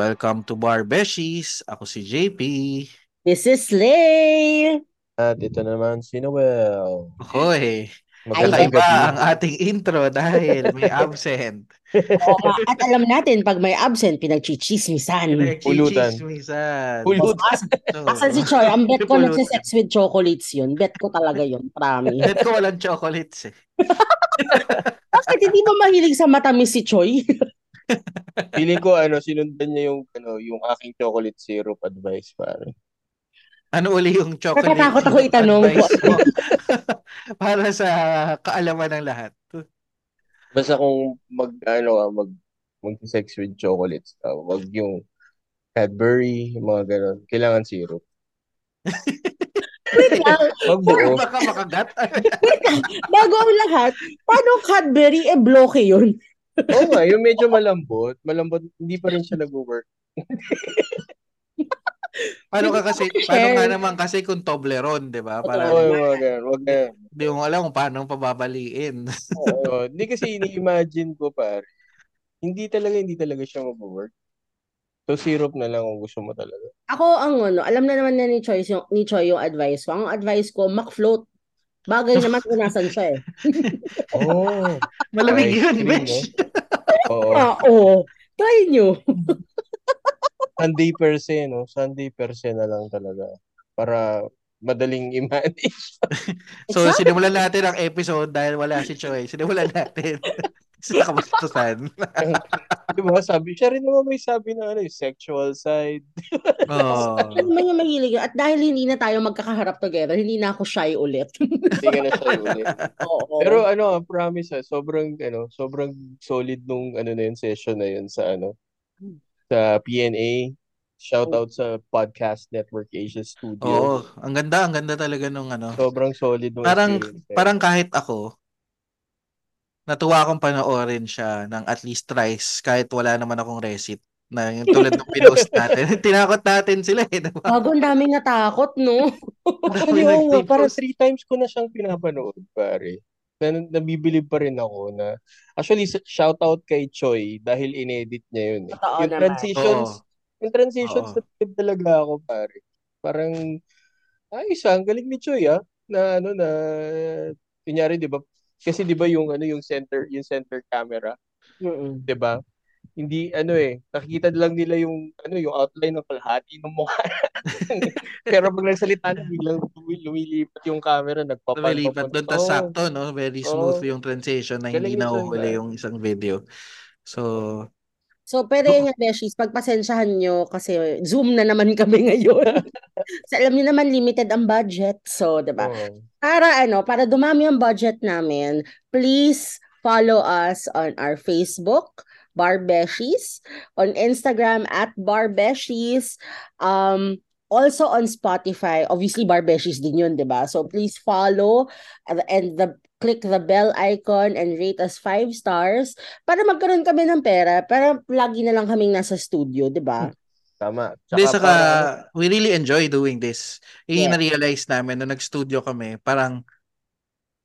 Welcome to Bar Beshies. Ako si JP. This is Slay! At ito naman si Noel. Hoy, Magandang kakaiba gabi. ang ating intro dahil may absent. Oo At alam natin, pag may absent, pinagchichismisan. Pulutan. Pulutan. Pulutan. Asan si Choi? Ang bet ko nagsisex with chocolates yun. Bet ko talaga yun. Promise. Bet ko walang chocolates eh. Bakit hindi ba mahilig sa matamis si Choi? Feeling ko ano, sinundan niya yung ano, yung aking chocolate syrup advice pare. Ano uli yung chocolate? Natatakot ako itanong mo? Para sa kaalaman ng lahat. Basta kung mag ano mag mag-sex with chocolates, uh, wag yung Cadbury, yung mga ganun. Kailangan syrup. Wait lang, Wag buo. Baka makagat. bago ang lahat, paano Cadbury e bloke yun? Oo nga, yung medyo malambot. Malambot, hindi pa rin siya nag-work. Paano ka kasi, paano nga naman kasi kung Toblerone, di ba? Oo, Para yung mga ganun. Wag na. hindi mo alam kung paano pababaliin. Oo, Hindi kasi ini-imagine ko pare. Hindi talaga, hindi talaga siya mag-work. So, syrup na lang kung gusto mo talaga. Ako ang ano, alam na naman na ni Choi yung, ni Choi yung advice ko. Ang advice ko, McFloat. Bagay naman kung nasan siya eh. Oh, Malamig yun, cream, bitch. oo. Ah, oo. Try nyo. Sunday per se, no? Sunday per se na lang talaga. Para madaling i-manage. So, Exactly. sinimulan natin ang episode dahil wala si Choi. Sinimulan natin sa kabastusan. Di ba? Sabi, siya rin naman may sabi na ano, eh, sexual side. Oh. Ano naman yung mahilig yun? At dahil hindi na tayo magkakaharap together, hindi na ako shy ulit. Hindi ka na siya ulit. Oo. Pero ano, promise ah, sobrang ano, sobrang solid nung ano na yun session na yun sa ano sa PNA. Shout out sa Podcast Network Asia Studio. Oo, ang ganda, ang ganda talaga nung ano. Sobrang solid nung Parang experience. parang kahit ako natuwa akong panoorin siya ng at least thrice kahit wala naman akong receipt na yung tulad ng pinost natin. Tinakot natin sila eh. diba? Bago ang daming natakot, no? Ay, oo para three times ko na siyang pinapanood, pare. Na, nabibilib pa rin ako na actually s- shout out kay Choi dahil inedit niya yun eh. Totoo yung naman. transitions, yung transitions Oo. na talaga ako pare. Parang ayos ah, ang galing ni Choi ah na ano na kunyari 'di ba? Kasi 'di ba yung ano yung center yung center camera, Mm-mm. 'di ba? Hindi ano eh, nakikita lang nila yung ano yung outline ng kalahati ng mukha. Pero pag nagsalita na biglang lumi- lumilipat yung camera, nagpapan Lumilipat doon, tas Oo. sakto, no? Very smooth Oo. yung transition na hindi ah. yung isang video. So, So, pero yun nga, Beshies, pagpasensyahan nyo kasi Zoom na naman kami ngayon. so, alam niyo naman, limited ang budget. So, di ba? Oo. Para ano, para dumami ang budget namin, please follow us on our Facebook, Barbeshies, on Instagram at Barbeshies, um, also on Spotify, obviously Barbeshies din yun, di ba? So please follow and the click the bell icon and rate us five stars para magkaroon kami ng pera, para lagi na lang kaming nasa studio, di ba? Tama. Hindi, Tsaka saka para- we really enjoy doing this. Yung Yeah. na-realize namin nung nag-studio kami, parang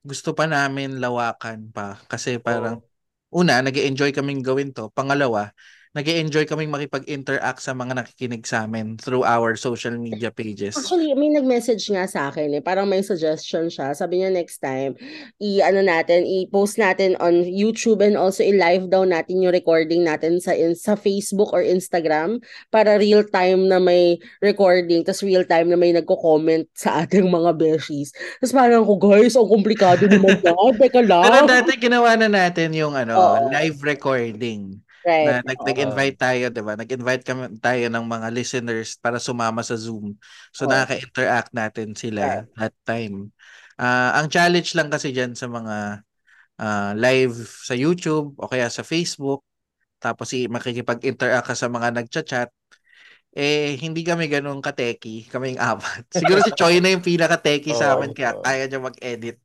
gusto pa namin lawakan pa. Kasi parang, una, nag enjoy kaming gawin to. Pangalawa, nag enjoy kaming makipag-interact sa mga nakikinig sa amin through our social media pages. Actually, may nag-message nga sa akin eh. Parang may suggestion siya. Sabi niya next time, i-ano natin, i-post natin on YouTube and also i-live daw natin yung recording natin sa in, sa Facebook or Instagram para real time na may recording tapos real time na may nagko-comment sa ating mga beshies. Tapos parang ko, guys, ang komplikado naman yan. Teka Pero lang. dati ginawa na natin yung ano, Oo. live recording. Right. na nag, nag-invite tayo, 'di ba? Nag-invite kami tayo ng mga listeners para sumama sa Zoom. So Oo. nakaka-interact natin sila that time. Ah, ang challenge lang kasi diyan sa mga ah, live sa YouTube o kaya sa Facebook tapos i makikipag-interact ka sa mga nagcha-chat eh hindi kami ganun kateki, kaming apat. Siguro si Choi na yung pinaka-teki sa Oo, amin kaya kaya niya mag-edit.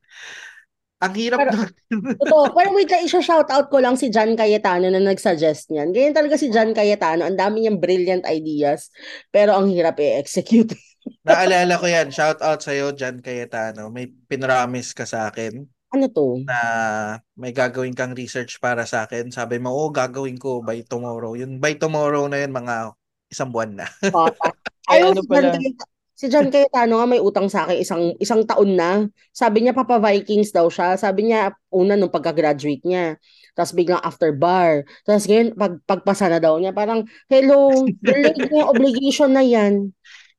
Ang hirap Pero- nun. Totoo. Pero wait lang, isa-shoutout ko lang si John Cayetano na nag-suggest niyan. Ganyan talaga si John Cayetano. Ang dami niyang brilliant ideas. Pero ang hirap i-execute. Naalala ko yan. Shout out sa'yo, Jan Cayetano. May pinramis ka sa akin. Ano to? na may gagawin kang research para sa akin. Sabi mo, oh, gagawin ko by tomorrow. Yun, by tomorrow na yun, mga isang buwan na. Ay, Ayun, ano John pala? Si John Cayetano nga may utang sa akin isang isang taon na. Sabi niya Papa Vikings daw siya. Sabi niya una nung pagka-graduate niya. Tapos biglang after bar. Tapos ngayon pag pagpasa na daw niya parang hello, delayed na yung obligation na yan.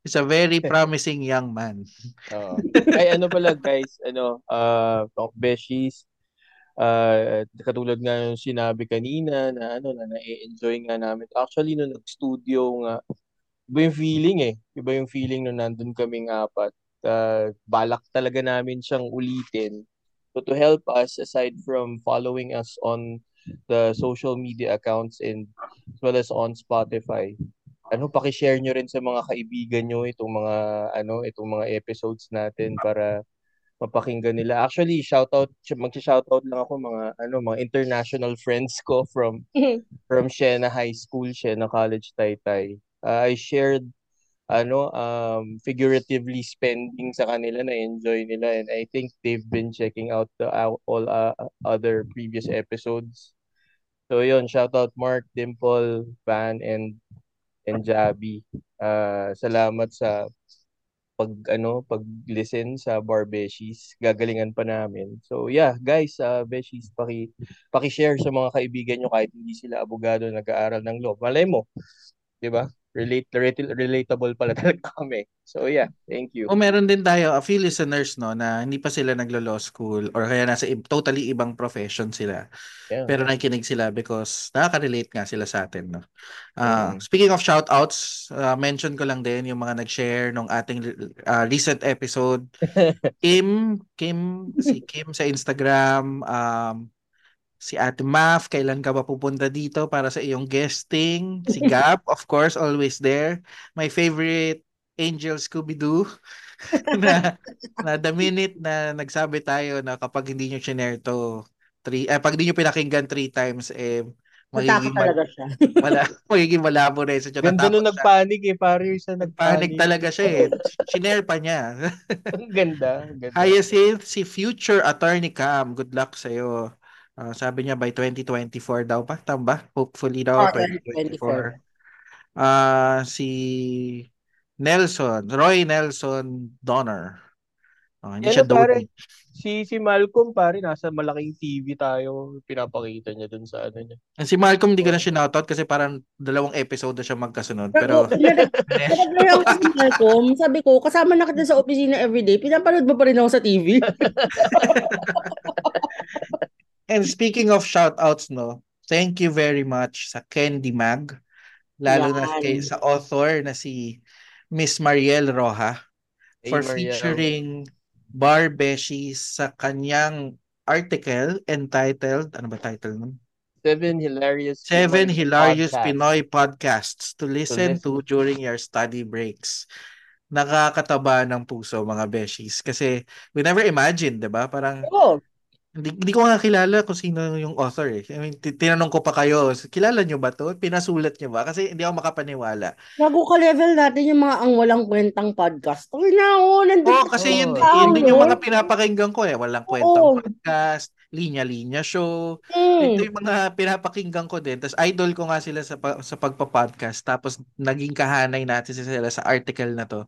He's a very promising young man. Oo. Ay, ano pala guys, ano, uh, Talk Beshies, uh, katulad nga yung sinabi kanina na ano, na na-enjoy nga namin. Actually, nung nag-studio nga, iba yung feeling eh. Iba yung feeling nung nandun kaming apat. Uh, balak talaga namin siyang ulitin. So to help us, aside from following us on the social media accounts and as well as on Spotify, ano paki-share nyo rin sa mga kaibigan nyo itong mga ano itong mga episodes natin para mapakinggan nila. Actually, shoutout magsi-shoutout lang ako mga ano mga international friends ko from from Siena High School, Siena College, Taytay. Uh, I shared ano um figuratively spending sa kanila na enjoy nila and I think they've been checking out the all uh, other previous episodes. So yun, shoutout Mark, Dimple, Van and and Jabi. Uh, salamat sa pag ano pag-listen sa Bar Beshies. Gagalingan pa namin. So yeah, guys, uh, Beshies, paki paki-share sa mga kaibigan nyo kahit hindi sila abogado nag-aaral ng law. Malay mo, 'di ba? Relate, relate relatable pala talaga kami. So yeah, thank you. O meron din tayo, a few listeners no na hindi pa sila naglo-law school or kaya nasa i- totally ibang profession sila. Yeah. Pero nakikinig sila because nakaka-relate nga sila sa atin no. Ah, Mm. speaking of shoutouts, uh, mention ko lang din yung mga nag-share nung ating uh, recent episode. Kim, Kim, si Kim sa Instagram, um, si Ate Maf, kailan ka ba pupunta dito para sa iyong guesting? Si Gab, of course, always there. My favorite Angel Scooby-Doo na, na the minute na nagsabi tayo na kapag hindi nyo shinare to three, eh, pag hindi nyo pinakinggan three times, eh, magiging, mal- talaga siya. wala, magiging malabo na yun. So, Ganda nung siya. nagpanik eh, pare yung isa Panic nagpanik. talaga siya eh. Shinare pa niya. Ang ganda, ang ganda. Hyacinth, si future attorney Cam, good luck sa'yo. Ah, sabi niya by 2024 daw pa, tama ba? Hopefully daw Oh, 2024. Ah, si Nelson, Roy Nelson Donner. Ah, hindi siya pare? Si si Malcolm pare nasa malaking TV tayo pinapakita niya dun sa ano niya. And si Malcolm hindi ko na sinoutout kasi parang dalawang episode na siya magkasunod. Pero, Pero Naglayan ko si Malcolm, sabi ko, kasama na kita sa opisina everyday, pinapanood mo pa rin ako sa TV. And speaking of shoutouts, no, thank you very much sa Candy Mag, lalo na Yan. kay sa author na si Miss Mariel Roja Hey, for Maria, featuring Bar Beshies sa kanyang article entitled, ano ba title nun? Seven hilarious Seven Pinoy hilarious podcasts. Pinoy podcasts to listen listen. to during your study breaks. Nakakataba ng puso mga beshies kasi we never imagined, 'di ba? Parang Oo. Hindi, hindi ko nga kilala kung sino yung author eh. I mean, ti- tinanong ko pa kayo, kilala nyo ba to? Pinasulat nyo ba? Kasi hindi ako makapaniwala. Bago ka-level natin yung mga ang walang kwentang podcast. Ay na, oh, nandito. Oo, kasi yun, Oo. yun din yung mga pinapakinggan ko eh. Walang kwentang Oo. podcast, linya-linya show. Mm. Ito yung mga pinapakinggan ko din. Tapos idol ko nga sila sa, pa- sa pagpa-podcast. Tapos naging kahanay natin sila sa article na to.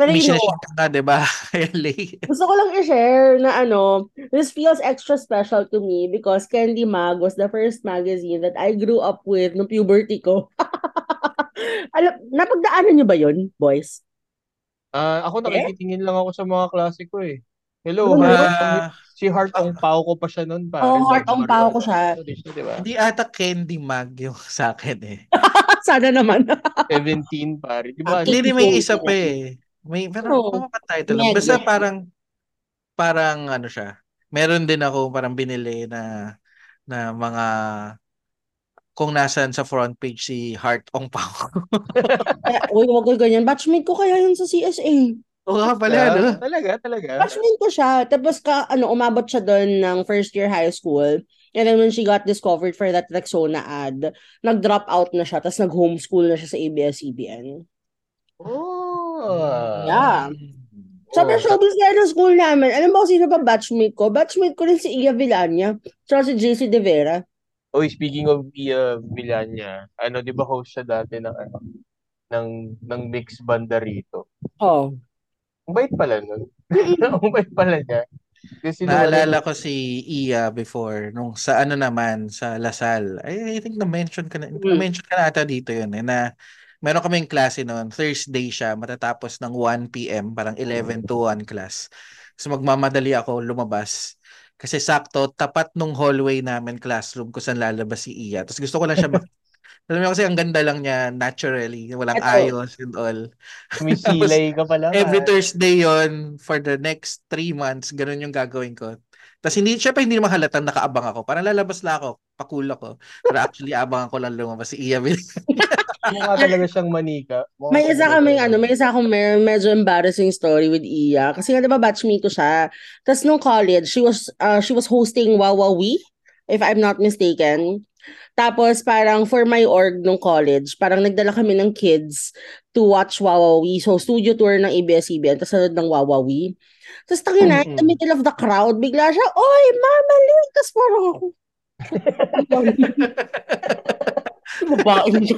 Pero May you know, nga, di ba? Gusto ko lang i-share na ano, this feels extra special to me because Candy Mag was the first magazine that I grew up with nung puberty ko. Alam, napagdaanan niyo ba yun, boys? Ah, ako Eh? nakikitingin lang ako sa mga klase ko eh. Hello, Ano? Ong, Ah, si Heart Ong Pao ko pa siya noon pare. Oo, Heart Sa Ong Pao ko siya. Alonso, di ba? hindi ata Candy Mag yung sa akin eh. Sana naman. 17 pare. Di ba? Actually, Hindi, may isa pa eh. May, pero Oo. ano ba title lang? Basta parang, parang ano siya. Meron din ako parang binili na, na mga, kung nasan sa front page si Heart Ong Pao. Uy, wag ko ganyan. Batchmate ko kaya yun sa CSA. Oo nga pala, Ah, no? Talaga, talaga. Batchmate ko siya. Tapos ka, ano, umabot siya doon ng first year high school. And then when she got discovered for that Rexona ad, nag-drop out na siya. Tapos nag-homeschool na siya sa ABS-CBN. Oh. Yeah. Sobrang Oo. showbiz kaya ng school namin. Alam mo kung sino ba batchmate ko? Batchmate ko rin si Iya Villania. Tsaka si JC De Vera. Oy, speaking of Ia Villania, ano, di ba host siya dati ng ano, ng, ng mix banda rito? Oh. Ang bait pala nun. Ang bait pala niya. Kasi Naalala ko si Iya before nung sa ano naman sa Lasal. I, I think na-mention ka na, Mm. na-mention ka na ata dito yun eh, na meron kaming klase noon, Thursday siya, matatapos ng 1 p.m., parang 11 to 1 class. So magmamadali ako lumabas. Kasi sakto, tapat nung hallway namin, classroom, kung saan lalabas si Iya. Tapos gusto ko lang siya mak- Alam mo kasi ang ganda lang niya naturally, walang Eto. ayos and all. Sumisilay ka pala. Every. Thursday yon for the next three months, ganun yung gagawin ko. Tapos hindi, syempre hindi naman halatang nakaabang ako. Parang lalabas lang ako, pakul ako. Pero actually, abangan ko lang lumabas si Iya. Mukha talaga siyang manika. Mukha May isa kaming ano, may isa akong may, medyo embarrassing story with Iya. Kasi nga 'di ba batchmate ko siya. Tapos nung college, she was uh, she was hosting Wawawi, if I'm not mistaken. Tapos parang for my org nung college, parang nagdala kami ng kids to watch Wawawi. So studio tour ng ABS-CBN, tapos sunod ng Wawawi. Tapos tangin na, in the middle of the crowd, bigla siya, Oy, Mama Lynn! Tapos parang ako, babaeng siya.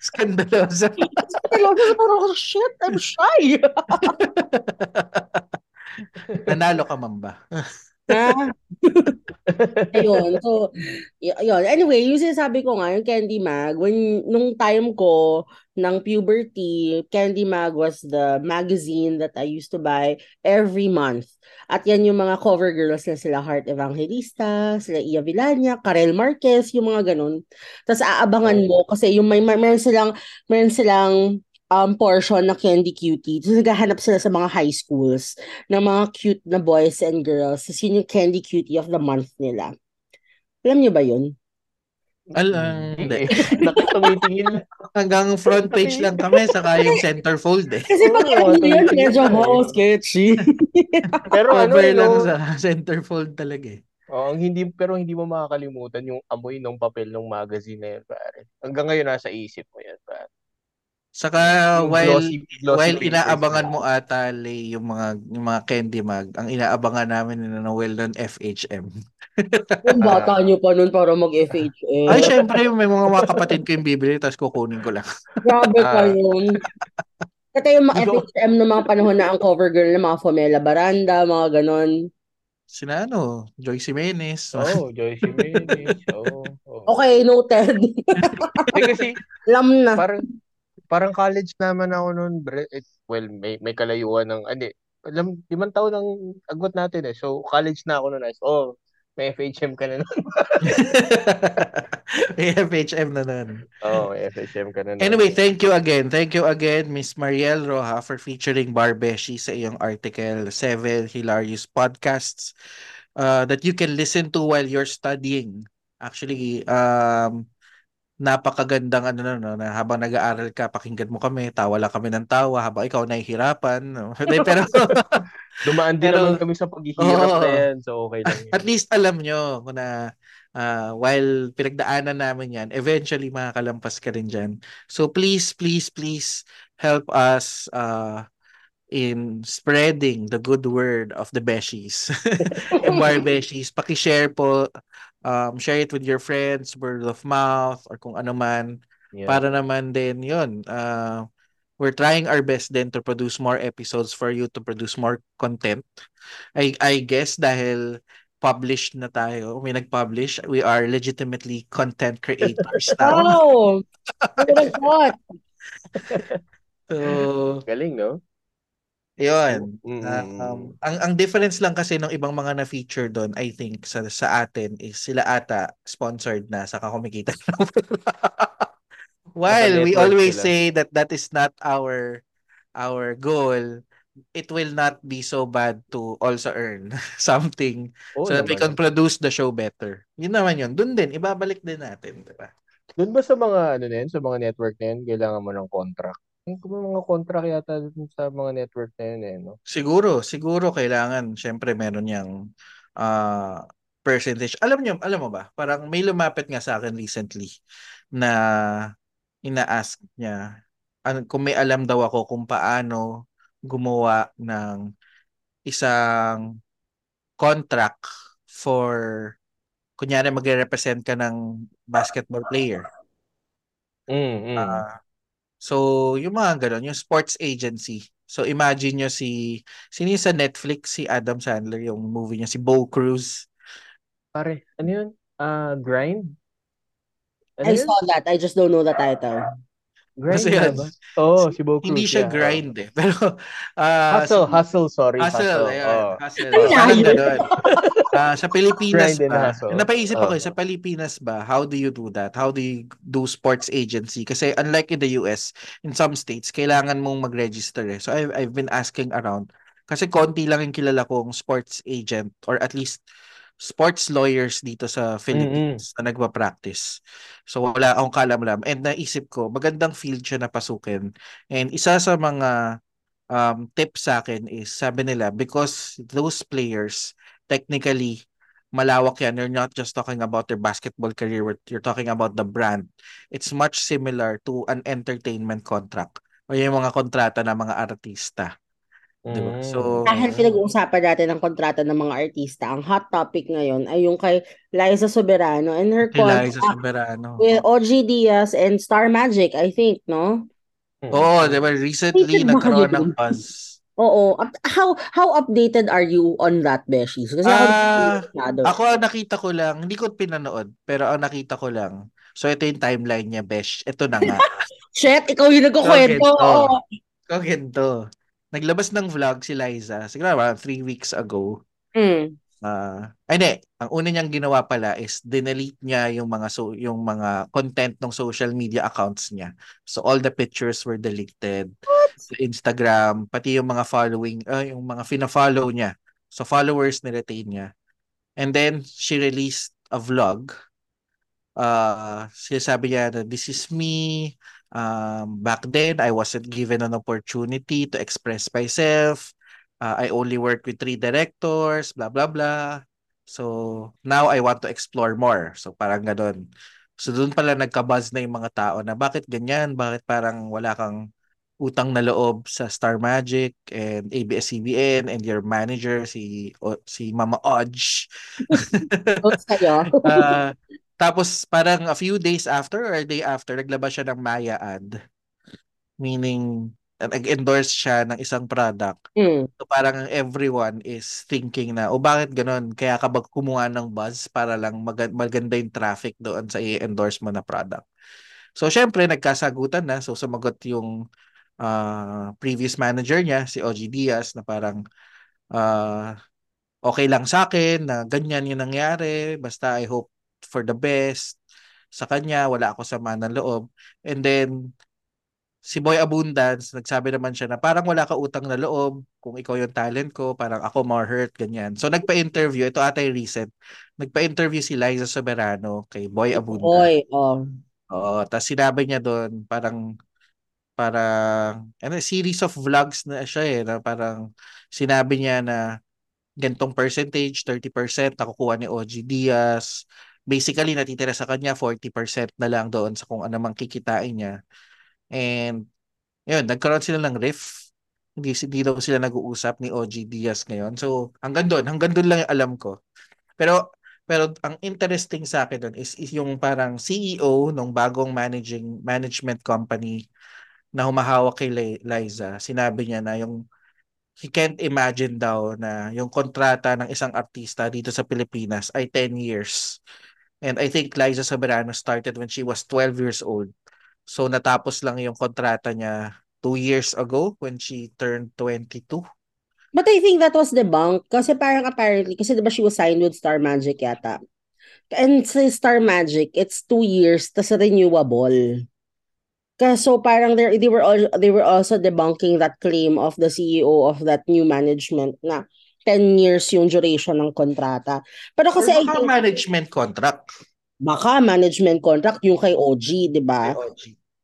Skandalosa. Tapos parang ako, shit, I'm shy. Nanalo ka man ba? Ha? Ayun. So, y- yun. Anyway, yung sinasabi ko nga, yung Candy Mag, when, nung time ko ng puberty, Candy Mag was the magazine that I used to buy every month. At yan yung mga cover girls na sila Heart Evangelista, sila Iya Villania, Karel Marquez, yung mga ganun. Tapos aabangan mo kasi yung may, may meron silang meron silang um, portion na Candy Cutie. Tapos naghahanap sila sa mga high schools ng mga cute na boys and girls. Tapos yun yung Candy Cutie of the month nila. Alam niyo ba yun? Alam, Hindi. hindi. Nakitumitingin lang. Hanggang front page lang kami, saka yung centerfold eh. Kasi pag ano yun, medyo eh. sketchy. Pero ano, Cover eh, lang sa centerfold talaga eh. Oh, ang hindi pero hindi mo makakalimutan yung amoy ng papel ng magazine na yun, pare. Hanggang ngayon nasa isip mo yan. Saka Yung while glossy, glossy while inaabangan na. mo ata Lay, yung mga yung mga candy mag, ang inaabangan namin na ng FHM. Yung bata niyo pa nun para mag-FHM. Ay, syempre, may mga mga kapatid ko yung bibili, tapos kukunin ko lang. Grabe Ah. pa yun. Kasi yung mga Gusto- FHM ng mga panahon na ang cover girl ng mga Fomela Baranda, mga ganon. Sina ano, Joyce Jimenez. Oh, Joyce Jimenez. Oh, oh. Okay, noted. Eh, kasi Alam na. parang parang college naman ako noon, bre. Eh, well, may may kalayuan ng ano, alam, limang taon ang agwat natin eh. So, college na ako noon. Nice. Oh, may FHM ka na noon. may FHM na nun. Oh, may FHM ka na noon. Anyway, thank you again. Thank you again, Miss Mariel Roja, for featuring Barbeshi sa iyong article, Seven Hilarious Podcasts uh, that you can listen to while you're studying. Actually, um, napakagandang ano na, no, na habang nag-aaral ka, pakinggan mo kami, tawa lang kami ng tawa habang ikaw nahihirapan. No? Pero Dumaan din Pero- naman kami sa paghihirap Oo. na yan. So, okay lang yan. at least alam nyo na uh, while pinagdaanan namin yan, eventually makakalampas ka rin dyan. So please, please, please help us uh, in spreading the good word of the Beshies. MR Beshies. Pakishare po. Um, share it with your friends, word of mouth, or kung ano man. Yeah. Para naman din yun. Uh, we're trying our best then to produce more episodes for you to produce more content. I, I guess dahil published na tayo, may nag-publish, we are legitimately content creators now. Wow! Thought? So, Galing, no? Yun. Mm, mm, Um, ang ang difference lang kasi ng ibang mga na-feature doon, I think sa sa atin is sila ata sponsored na saka kumikita. While we always sila. say that that is not our our goal, it will not be so bad to also earn something Oo so that we can naman. produce the show better. Yun naman yun. Doon din, ibabalik din natin, di ba? Doon ba sa mga ano na yan, sa mga network na yan, kailangan mo ng contract? Yung mga contract yata dun sa mga network na yun eh, no? Siguro, siguro kailangan, syempre meron yang ah, percentage. Alam niyo, alam mo ba? Parang may lumapit nga sa akin recently na ina-ask niya kung may alam daw ako kung paano gumawa ng isang contract for kunyari magre-represent ka ng basketball player. Mm, mm. Uh, so, yung mga ganun, yung sports agency. So, imagine nyo si, sino yung sa Netflix, si Adam Sandler, yung movie niya, si Bo Cruz. Pare, ano yun? Uh, grind? Ano I yun? saw that. I just don't know the title. Grind Kasi nga yan, ba? Oo, si Bo Cruz. Hindi siya yeah. grind eh. Pero, uh, Hustle, si- hustle, sorry. Hustle, Hustle. ayan. oo. Hustle. Parang ganun. Ah, sa Pilipinas Grind ba? hustle. Napaisip ako, Oh. eh, sa Pilipinas ba, how do you do that? How do you do sports agency? Kasi unlike in the US, in some states, kailangan mong mag-register eh. So I've, I've been asking around. Kasi konti lang yung kilala kong sports agent or at least sports lawyers dito sa Philippines na nagpa-practice. So wala akong kalam-lam. And naisip ko, magandang field siya na pasukin. And isa sa mga um, tip sa akin is, sabi nila, because those players, technically, malawak yan. You're not just talking about their basketball career, you're talking about the brand. It's much similar to an entertainment contract o yung mga kontrata ng mga artista. Diba? Mm. So, Dahil pinag-uusapan natin ng kontrata ng mga artista, ang hot topic ngayon ay yung kay Liza Soberano and her contract Soberano. with OG Diaz and Star Magic, I think, no? Mm. Oo, di ba? Recently, nagkaroon ng buzz. Oo. How how updated are you on that, Beshi? Kasi ako masyado. Ako ang nakita ko lang, hindi ko pinanood, pero ang nakita ko lang, so ito yung timeline niya, Besh. Ito na nga. Shit, ikaw yung nagkukwento. Bakit? Oo. Ikaw ganito. Naglabas ng vlog si Liza, siguro mga three weeks ago. Mm. Ah, ay hindi, ang una niyang ginawa pala is dinelete niya yung mga so yung mga content ng social media accounts niya. So all the pictures were deleted. Sa Instagram, pati yung mga following, ah, yung mga fina-follow niya. So followers ni-retain niya. And then she released a vlog. Uh, sinasabi niya na this is me. Um, back then, I wasn't given an opportunity to express myself. Uh, I only work with three directors, blah, blah, blah. So, now I want to explore more. So, parang ganun. So, doon pala nagka-buzz na yung mga tao na bakit ganyan? Bakit parang wala kang utang na loob sa Star Magic and ABS-CBN and your manager, si, o, si Mama Odge. Ah, tapos parang a few days after or a day after, naglabas siya ng Maya ad. Meaning, nag-endorse siya ng isang product. Mm. So parang everyone is thinking na, o bakit ganun? Kaya ka ba kumuha ng buzz para lang mag- maganda yung traffic doon sa i-endorse mo na product. So syempre, nagkasagutan na. So sumagot yung ah, previous manager niya, si OG Diaz, na parang ah, okay lang sa akin na ganyan yung nangyari. Basta I hope for the best sa kanya. Wala ako sama ng loob. And then, si Boy Abundance, nagsabi naman siya na parang wala ka utang na loob kung ikaw yung talent ko, parang ako more hurt, ganyan. So, nagpa-interview, ito ata yung recent, nagpa-interview si Liza Soberano kay Boy Abundance. Boy, oh. Oo, tapos sinabi niya doon, parang, parang, ano, series of vlogs na siya eh, na parang sinabi niya na gantong percentage, 30% nakukuha ni OG Diaz. Basically, natitira sa kanya 40% na lang doon sa kung ano mang kikitain niya. And, yun, nagkaroon sila ng riff. Hindi, hindi daw sila nag-uusap ni OG Diaz ngayon. So, hanggang doon, hanggang doon lang yung alam ko. Pero, pero ang interesting sa akin doon is, is yung parang CEO ng bagong managing management company na humahawak kay Li- Liza. Sinabi niya na yung he can't imagine daw na yung kontrata ng isang artista dito sa Pilipinas ay 10 years. And I think Liza Soberano started when she was 12 years old. So natapos lang yung kontrata niya two years ago when she turned 22. But I think that was debunked kasi parang apparently, kasi diba she was signed with Star Magic yata. And sa Star Magic, it's two years, tas renewable. So parang they were all, they were also debunking that claim of the CEO of that new management na 10 years yung duration ng kontrata. Pero kasi Or I baka think management contract. baka management contract yung kay OG, di ba?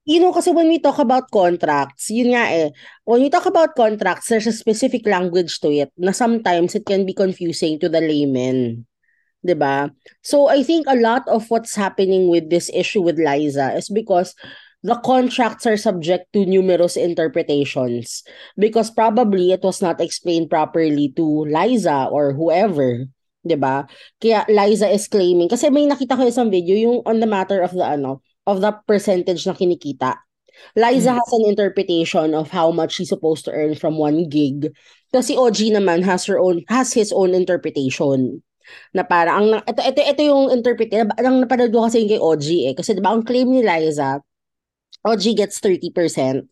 You know, kasi when we talk about contracts, yun nga eh, when we talk about contracts, there's a specific language to it na sometimes it can be confusing to the layman. 'Di ba? So I think a lot of what's happening with this issue with Liza is because the contracts are subject to numerous interpretations because probably it was not explained properly to Liza or whoever 'di ba? Kaya Liza is claiming kasi may nakita ko isang video yung on the matter of the ano of the percentage na kinikita. Liza hmm. has an interpretation of how much she's supposed to earn from one gig. Kasi OG naman has her own has his own interpretation na para ang ito ito ito yung interpretation ang napanood ko kasi yung kay OG eh kasi 'di ba ang claim ni Liza OG gets 30%.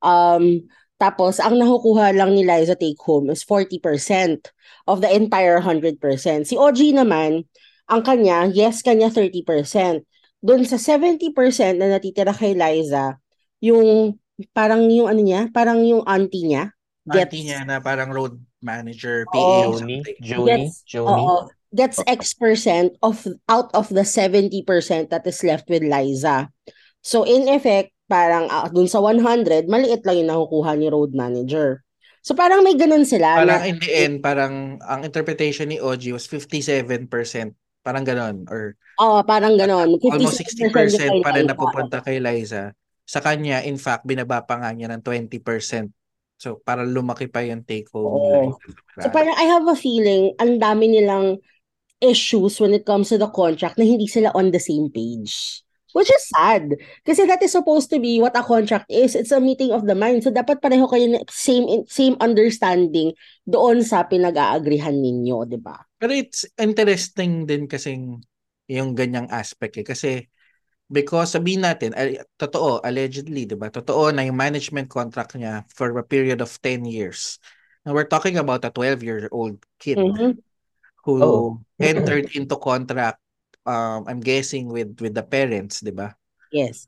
Um tapos, ang nakukuha lang ni Liza take home is 40% of the entire 100%. Si OG naman, ang kanya, yes, kanya 30%. Doon sa 70% na natitira kay Liza, yung parang yung ano niya, parang yung auntie niya. Gets, auntie niya na parang road manager, PA, oh, Joni, Joni, Joni. Oo, gets X percent of out of the 70% that is left with Liza. So in effect, parang uh, dun sa 100, maliit lang yung nakukuha ni road manager. So parang may ganun sila. Parang na, in the end, parang ang interpretation ni OG was 57%. Parang ganun. Or, Oo, oh, parang ganun. Almost 60% pa rin napupunta kay Liza. Sa kanya, in fact, binaba pa nga niya ng 20%. So, para lumaki pa yung take home. Oo. So, parang I have a feeling, ang dami nilang issues when it comes to the contract na hindi sila on the same page. Which is sad. Kasi that is supposed to be what a contract is. It's a meeting of the mind. So dapat pareho kayo same same understanding doon sa pinag-aagrihan ninyo, 'di ba? Pero it's interesting din kasing yung ganyang aspect eh. Kasi because sabihin natin, uh, totoo, allegedly, 'di ba? Totoo na yung management contract niya for a period of 10 years. Now we're talking about a 12-year-old kid mm-hmm. who oh. entered into contract um, I'm guessing with with the parents, 'di ba? Yes.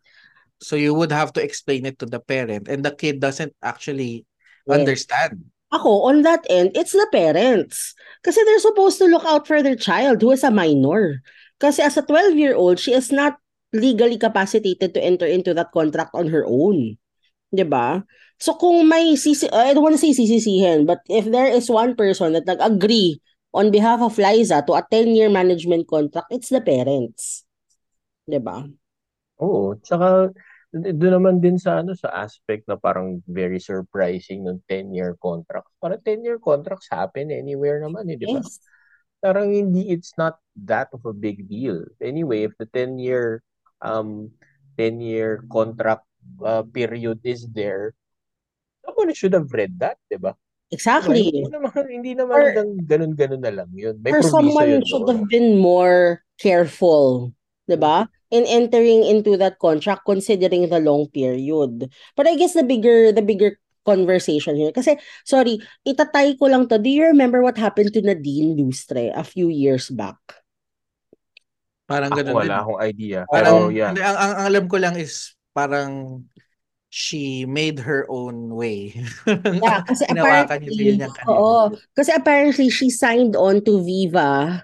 So you would have to explain it to the parent and the kid doesn't actually yes. understand. Ako, on that end, it's the parents. Kasi they're supposed to look out for their child who is a minor. Kasi as a 12-year-old, she is not legally capacitated to enter into that contract on her own. 'Di ba? So kung may sisi I don't want to say sisisihin, but if there is one person that nag-agree on behalf of Liza to a 10-year management contract, it's the parents. 'Di ba? Oo, tsaka doon naman din sa ano sa aspect na parang very surprising ng 10-year contract. Para 10-year contracts happen anywhere naman, eh, 'di ba? Yes. Parang hindi it's not that of a big deal. Anyway, if the 10-year um 10-year contract uh, period is there, someone should have read that, 'di ba? Exactly. Hindi naman, hindi naman or, ganun-ganun na lang yun. May or someone yun should have been more careful, di ba? In entering into that contract considering the long period. But I guess the bigger the bigger conversation here. Kasi, sorry, itatay ko lang to. Do you remember what happened to Nadine Lustre a few years back? Parang ganun Ako, wala din. akong idea. Parang, Pero, yeah. ang, ang, ang alam ko lang is parang she made her own way. yeah, kasi apparently, oo, kasi apparently she signed on to Viva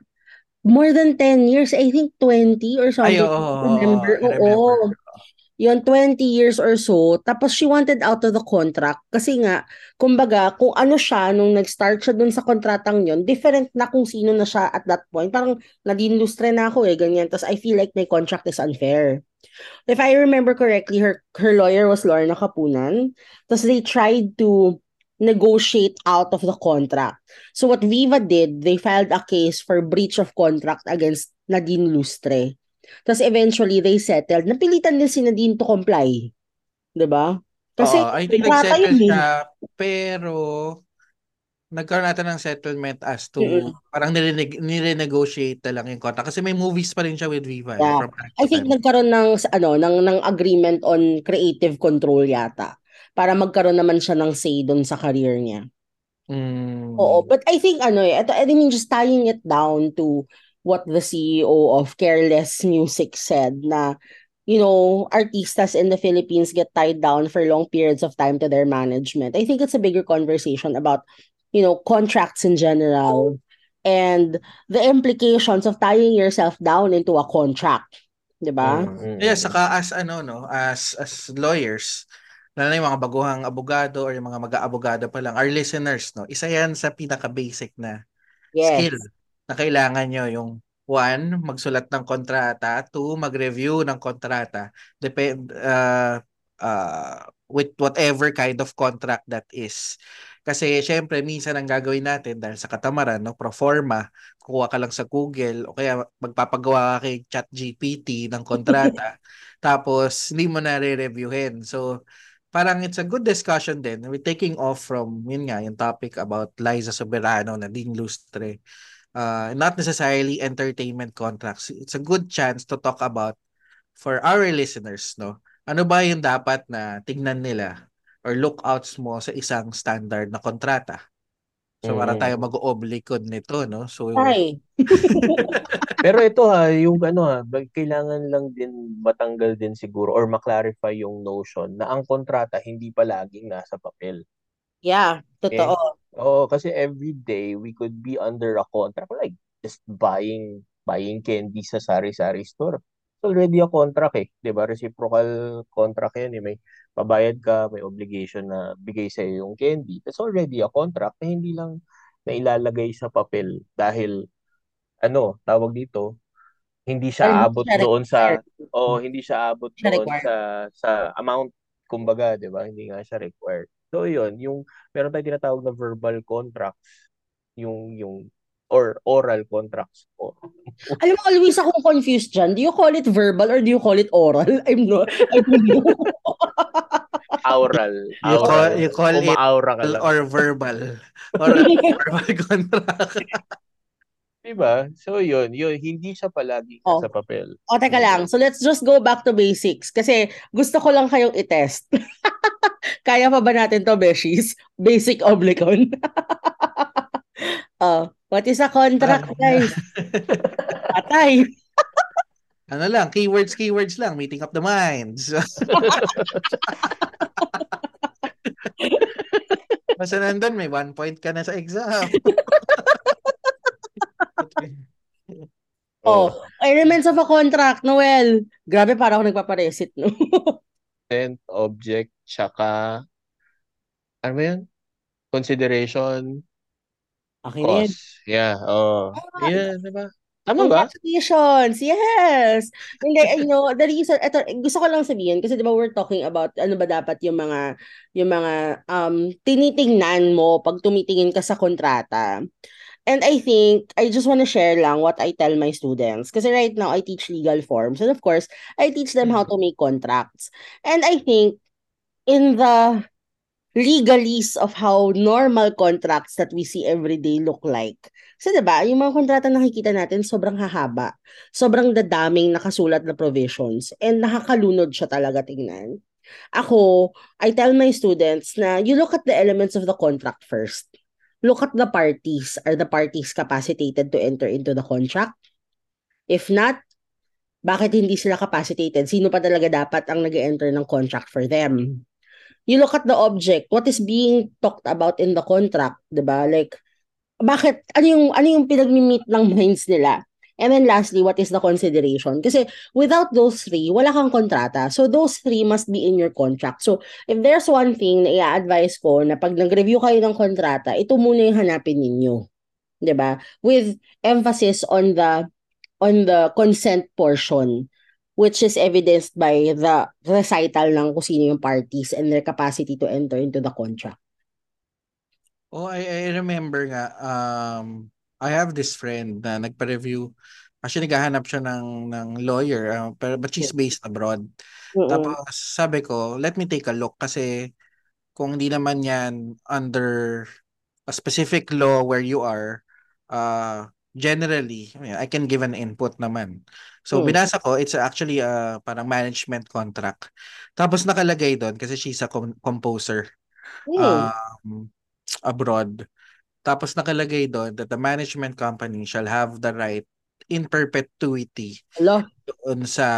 more than 10 years, I think 20 or something. Ay, oh, remember? Oo. remember. Yun, 20 years or so. Tapos she wanted out of the contract. Kasi nga, kumbaga, kung ano siya, nung nag-start siya dun sa kontratang yun, different na kung sino na siya at that point. Parang, nadinlustre na ako eh, ganyan. Tapos I feel like my contract is unfair. If I remember correctly, her her lawyer was Lorna Kapunan. Tapos they tried to negotiate out of the contract. So what Viva did, they filed a case for breach of contract against Nadine Lustre. Tapos eventually they settled. Napilitan din si Nadine to comply. ba? Kasi uh, I think nag-settle eh. siya, pero nagkaroon natin ng settlement as to mm-hmm. parang nirene- nirenegotiate na lang yung contract kasi may movies pa rin siya with Viva eh, yeah. I think time. nagkaroon ng ano ng ng agreement on creative control yata para magkaroon naman siya ng say doon sa career niya. Mm. Oo, but I think ano eh, ito, I mean just tying it down to what the CEO of Careless Music said na you know, artistas in the Philippines get tied down for long periods of time to their management. I think it's a bigger conversation about you know, contracts in general and the implications of tying yourself down into a contract. 'Di ba? Mm-hmm. Yeah, saka as ano no, as as lawyers, lalo na yung mga baguhang abogado or yung mga mag-aabogado pa lang, our listeners, no, isa yan sa pinaka-basic na yes. skill na kailangan nyo, yung one, magsulat ng kontrata. Two, mag-review ng kontrata. Depend, uh, uh, with whatever kind of contract that is. Kasi syempre minsan ang gagawin natin dahil sa katamaran, no, pro forma, kukuha ka lang sa Google o kaya magpapagawa ka kay ChatGPT ng kontrata tapos hindi mo na re-reviewin. So parang it's a good discussion din. We're taking off from yun nga yung topic about Liza Soberano na Dean Lustre. Uh, not necessarily entertainment contracts. It's a good chance to talk about for our listeners, no? Ano ba yung dapat na tingnan nila or lookouts mo sa isang standard na kontrata? So, mm. para tayo mag-oblikod nito, no? So, Ay. Pero ito ha, yung ano ha, kailangan lang din matanggal din siguro or maklarify yung notion na ang kontrata hindi palaging nasa papel. Yeah, totoo. Okay? Oo, kasi every day we could be under a contract like just buying buying candy sa sari-sari store. It's already a contract eh, 'di ba? Reciprocal contract 'yan, eh. may pabayad ka, may obligation na bigay sa iyo yung candy. It's already a contract na hindi lang na ilalagay sa papel dahil ano, tawag dito, hindi siya aabot doon sa o oh, hindi siya aabot doon sa sa amount kumbaga, 'di ba? Hindi nga siya required. So 'yun, yung meron tayong tinatawag na verbal contracts, yung yung or oral contracts po. Alam mo, always akong confused dyan. Do you call it verbal or do you call it oral? I'm not, I don't know. Aural. You call, you call it or verbal. Or verbal contract. Diba? So yun, yun, hindi siya palagi oh. sa papel. O, oh, teka lang. So let's just go back to basics. Kasi gusto ko lang kayong i-test. Kaya pa ba natin to, Beshies? Basic oblicon. oh, what is a contract, guys? Patay. Ano lang, keywords, keywords lang. Meeting up the minds. Basta nandun, may one point ka na sa exam. Oh, elements of a contract, Noel. Grabe, para ako nagpaparesit, no? Consent, object, tsaka, ano ba yun? Consideration, Okay cost. Yeah, oh. Ah, yeah, diba? Tama ba? Congratulations! Yes! Hindi, I know, the reason, ito, gusto ko lang sabihin, kasi diba we're talking about ano ba dapat yung mga, yung mga um, tinitingnan mo pag tumitingin ka sa kontrata. And I think I just want to share lang what I tell my students. Kasi right now, I teach legal forms. And of course, I teach them how to make contracts. And I think in the legalese of how normal contracts that we see every day look like. Kasi diba, yung mga kontrata nakikita natin sobrang hahaba. Sobrang dadaming nakasulat na provisions. And nakakalunod siya talaga tingnan. Ako, I tell my students na you look at the elements of the contract first look at the parties. Are the parties capacitated to enter into the contract? If not, bakit hindi sila capacitated? Sino pa talaga dapat ang nag enter ng contract for them? You look at the object. What is being talked about in the contract? Diba? Like, bakit, ano yung, ano yung pinag-meet ng minds nila? And then lastly, what is the consideration? Kasi without those three, wala kang kontrata. So those three must be in your contract. So if there's one thing na i-advise ko na pag nag-review kayo ng kontrata, ito muna yung hanapin ninyo. 'Di ba? With emphasis on the on the consent portion which is evidenced by the recital ng kung sino yung parties and their capacity to enter into the contract. Oh, I, I remember nga um I have this friend na nagpa-review. Actually, naghahanap siya ng, ng lawyer, uh, pero, but she's based abroad. Mm-hmm. Tapos sabi ko, let me take a look kasi kung hindi naman yan under a specific law where you are, uh, generally, I can give an input naman. So, mm. binasa ko, it's actually a parang management contract. Tapos nakalagay doon kasi she's a com- composer mm. um, abroad. Tapos nakalagay doon that the management company shall have the right in perpetuity Hello? doon sa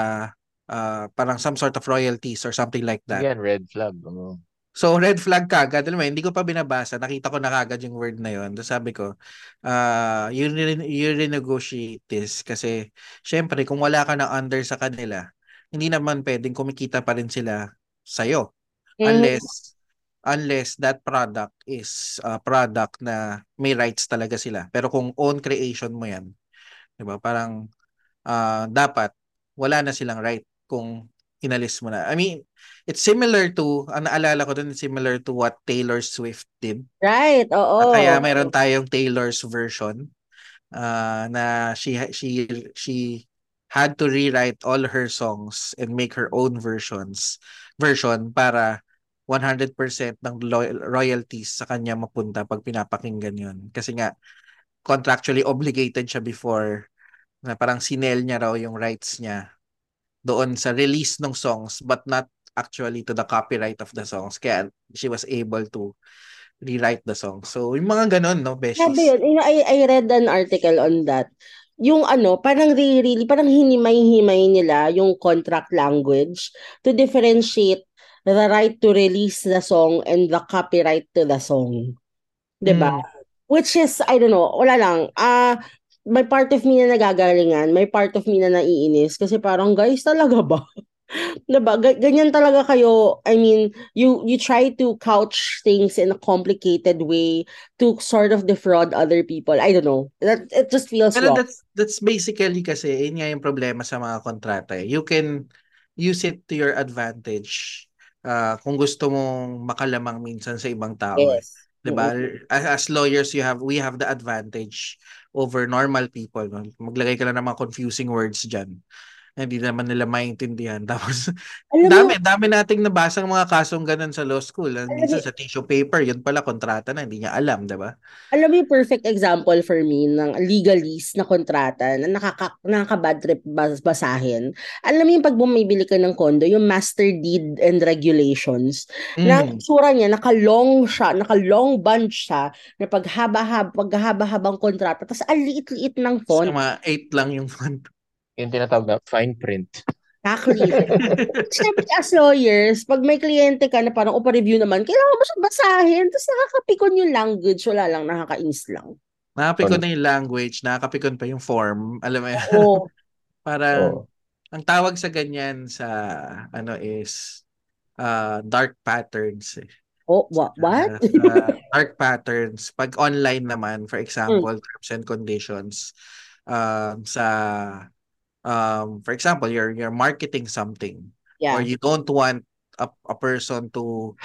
uh, parang some sort of royalties or something like that. Yan, red flag. Oh. So, red flag kagad. Alam mo, hindi ko pa binabasa. Nakita ko na kagad yung word na yun. Tapos sabi ko, uh, you, re- you renegotiate this kasi syempre, kung wala ka na under sa kanila, hindi naman pwedeng kumikita pa rin sila sa'yo. Mm. Unless unless that product is a product na may rights talaga sila. Pero kung own creation mo yan, 'di ba? Parang uh, dapat wala na silang right kung inalis mo na. I mean, it's similar to, ang naalala ko dun, similar to what Taylor Swift did. Right, oo. Kaya mayroon tayong Taylor's version uh, na she she she had to rewrite all her songs and make her own versions version para 100% ng royalties sa kanya mapunta pag pinapakinggan yun. Kasi nga, contractually obligated siya before na parang sinel niya raw yung rights niya doon sa release ng songs but not actually to the copyright of the songs. Kaya she was able to rewrite the song. So, yung mga ganun, no, Beshies? Sabi yun, I, I read an article on that. Yung ano, parang really, parang hinimay-himay nila yung contract language to differentiate the right to release the song and the copyright to the song. 'Di ba? Mm. Which is I don't know, wala lang. Ah, uh, may part of me na nagagalingan, may part of me na naiinis kasi parang guys talaga ba? diba? Ganyan talaga kayo. I mean, you you try to couch things in a complicated way to sort of defraud other people. I don't know. That it just feels Pero wrong. that's that's basically kasi yun nga yung problema sa mga kontrata. Eh. You can use it to your advantage. Uh, kung gusto mong makalamang minsan sa ibang tao. Eh. Yes. 'di ba? As, as lawyers, you have we have the advantage over normal people. Maglagay ka lang ng mga confusing words diyan. Hindi naman nila maintindihan. Tapos Alam dami mo, dami nating nabasang mga kasong ganun sa law school. Minsan sa tissue paper, yun pala kontrata na hindi niya alam, 'di ba? Alam mo yung perfect example for me ng legalese na kontrata na nakaka nakaka-bad trip basahin. Alam mo yung pag bumibili ka ng condo, yung master deed and regulations, mm. na sura niya naka-long siya, naka-long bunch siya na paghaba-haba, paghaba-habang kontrata. Tapos ang liit-liit ng font. Sa mga 8 lang yung font yung tinatawag na fine print. Exactly. Siyempre as lawyers, pag may kliyente ka na parang upa-review naman, kailangan mo siya basahin. Tapos nakakapikon yung language. Wala lang, nakakainis lang. Nakakapikon na yung language, nakakapikon pa yung form. Alam mo yan? Oo. Para, oh. ang tawag sa ganyan sa, ano is, uh, dark patterns. Eh. Oh, what? what? Uh, uh, dark patterns. Pag online naman, for example, mm. terms and conditions, uh, sa um for example you're you're marketing something yeah. or you don't want a, a person to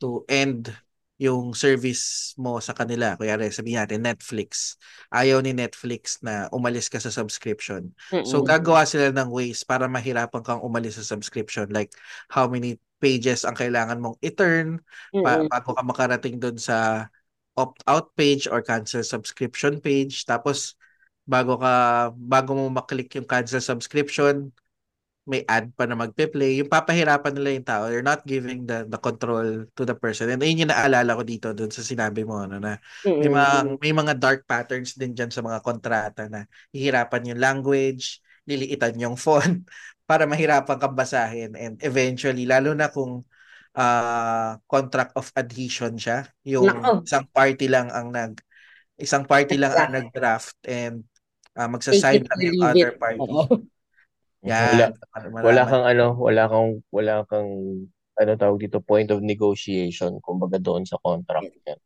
to end yung service mo sa kanila. Kuya sabihin natin Netflix. Ayaw ni Netflix na umalis ka sa subscription. Mm-mm. So gagawa sila ng ways para mahirapan kang umalis sa subscription like how many pages ang kailangan mong i-turn pa- bago ka makarating doon sa opt-out page or cancel subscription page. Tapos bago ka bago mo maklik yung cancel subscription may ad pa na magpe-play. Yung papahirapan nila yung tao you're not giving the the control to the person. And ayun yung naalala ko dito doon sa sinabi mo ano na may mga may mga dark patterns din diyan sa mga kontrata na hihirapan yung language liliitan yung font para mahirapan kang basahin. And eventually lalo na kung uh, contract of adhesion siya yung Nako. isang party lang ang nag isang party lang ang nag-draft and uh, magsa-sign lang yung other it. party. Yan. Wala, wala kang ano, wala kang wala kang ano tawag dito point of negotiation kumbaga doon sa contract yan.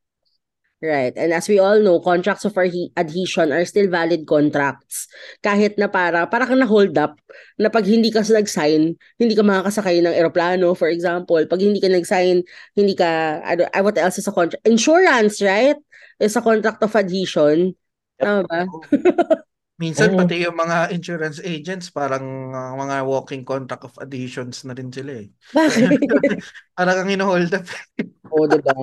Right. And as we all know, contracts of adhesion are still valid contracts. Kahit na para, para kang na-hold up na pag hindi ka nag-sign, hindi ka makakasakay ng eroplano, for example. Pag hindi ka nag-sign, hindi ka, ano, what else is a contract? Insurance, right? Is a contract of adhesion. Tama ba? Minsan Oo. pati yung mga insurance agents parang uh, mga walking contract of adhesions na rin sila eh. Bakit? parang ang ino-hold up. Oo, diba?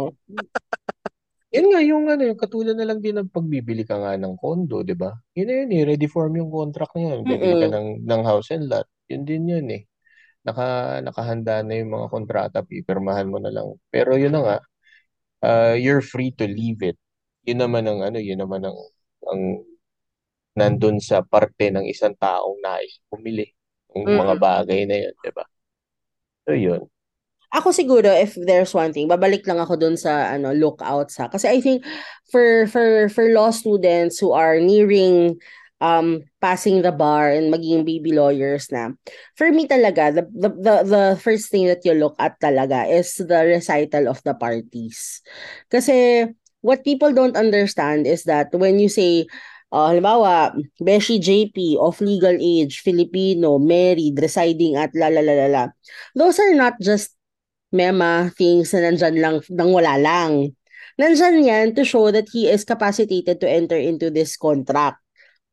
Yan nga, yung ano, yung katulad na lang din ng pagbibili ka nga ng condo, di ba? Yun na yun eh, ready form yung contract na yun. Bibili ka ng, ng house and lot. Yun din yun eh. Naka, nakahanda na yung mga kontrata, pipirmahan mo na lang. Pero yun na nga, uh, you're free to leave it. Yun naman ang ano, yun naman ang, ang nandun sa parte ng isang taong nais bumili ng mm. mga bagay na yun, di ba? So, yun. Ako siguro, if there's one thing, babalik lang ako dun sa ano, lookout sa. Kasi I think for for for law students who are nearing um passing the bar and maging baby lawyers na for me talaga the, the the the first thing that you look at talaga is the recital of the parties kasi what people don't understand is that when you say Uh, halimbawa, Beshi JP, of legal age, Filipino, married, residing at la la la la la. Those are not just mema things na nandyan lang nang wala lang. Nandyan yan to show that he is capacitated to enter into this contract.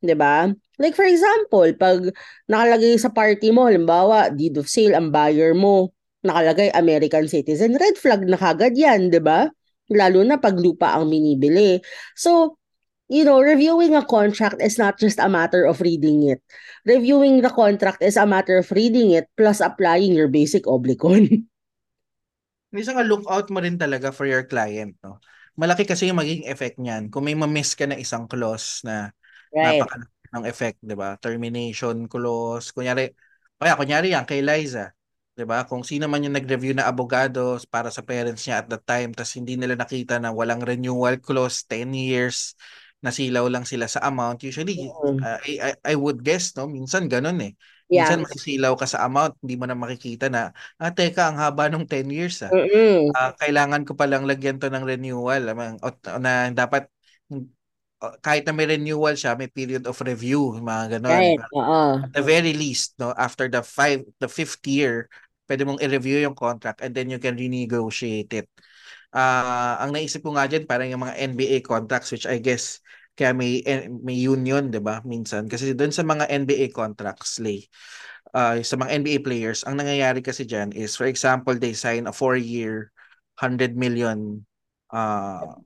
ba? Like for example, pag nakalagay sa party mo, halimbawa, deed of sale ang buyer mo, nakalagay American citizen, red flag na kagad 'yan, ba? Lalo na pag lupa ang binibili. So, you know, reviewing a contract is not just a matter of reading it. Reviewing the contract is a matter of reading it plus applying your basic oblicon. Minsan nga look out mo rin talaga for your client, no? Malaki kasi yung magiging effect niyan. Kung may ma-miss ka na isang clause na right. napakalaki ng effect, 'di ba? Termination clause, kunyari, kaya kunyari yan kay Liza, 'di ba? Kung sino man yung nag-review na abogado para sa parents niya at that time, tas hindi nila nakita na walang renewal clause 10 years, nasilaw lang sila sa amount. Usually, Mm. uh, I, I, I would guess, no? Minsan ganun eh. Yeah. Minsan masisilaw ka sa amount, hindi mo na makikita na, ah, teka, ang haba nung 10 years ah. Mm-mm. Ah, kailangan ko palang lagyan to ng renewal. Amang- o- na dapat uh, kahit na may renewal siya, may period of review, mga ganon. Right. Oo. At the very least, no, after the five, the fifth year, pwede mong i-review yung contract and then you can renegotiate it. Ah, ang naisip ko nga dyan, parang yung mga NBA contracts, which I guess kaya may eh, may union, 'di ba? Minsan kasi doon sa mga NBA contracts, Lay, uh, sa mga NBA players, ang nangyayari kasi diyan is for example, they sign a four-year 100 million uh,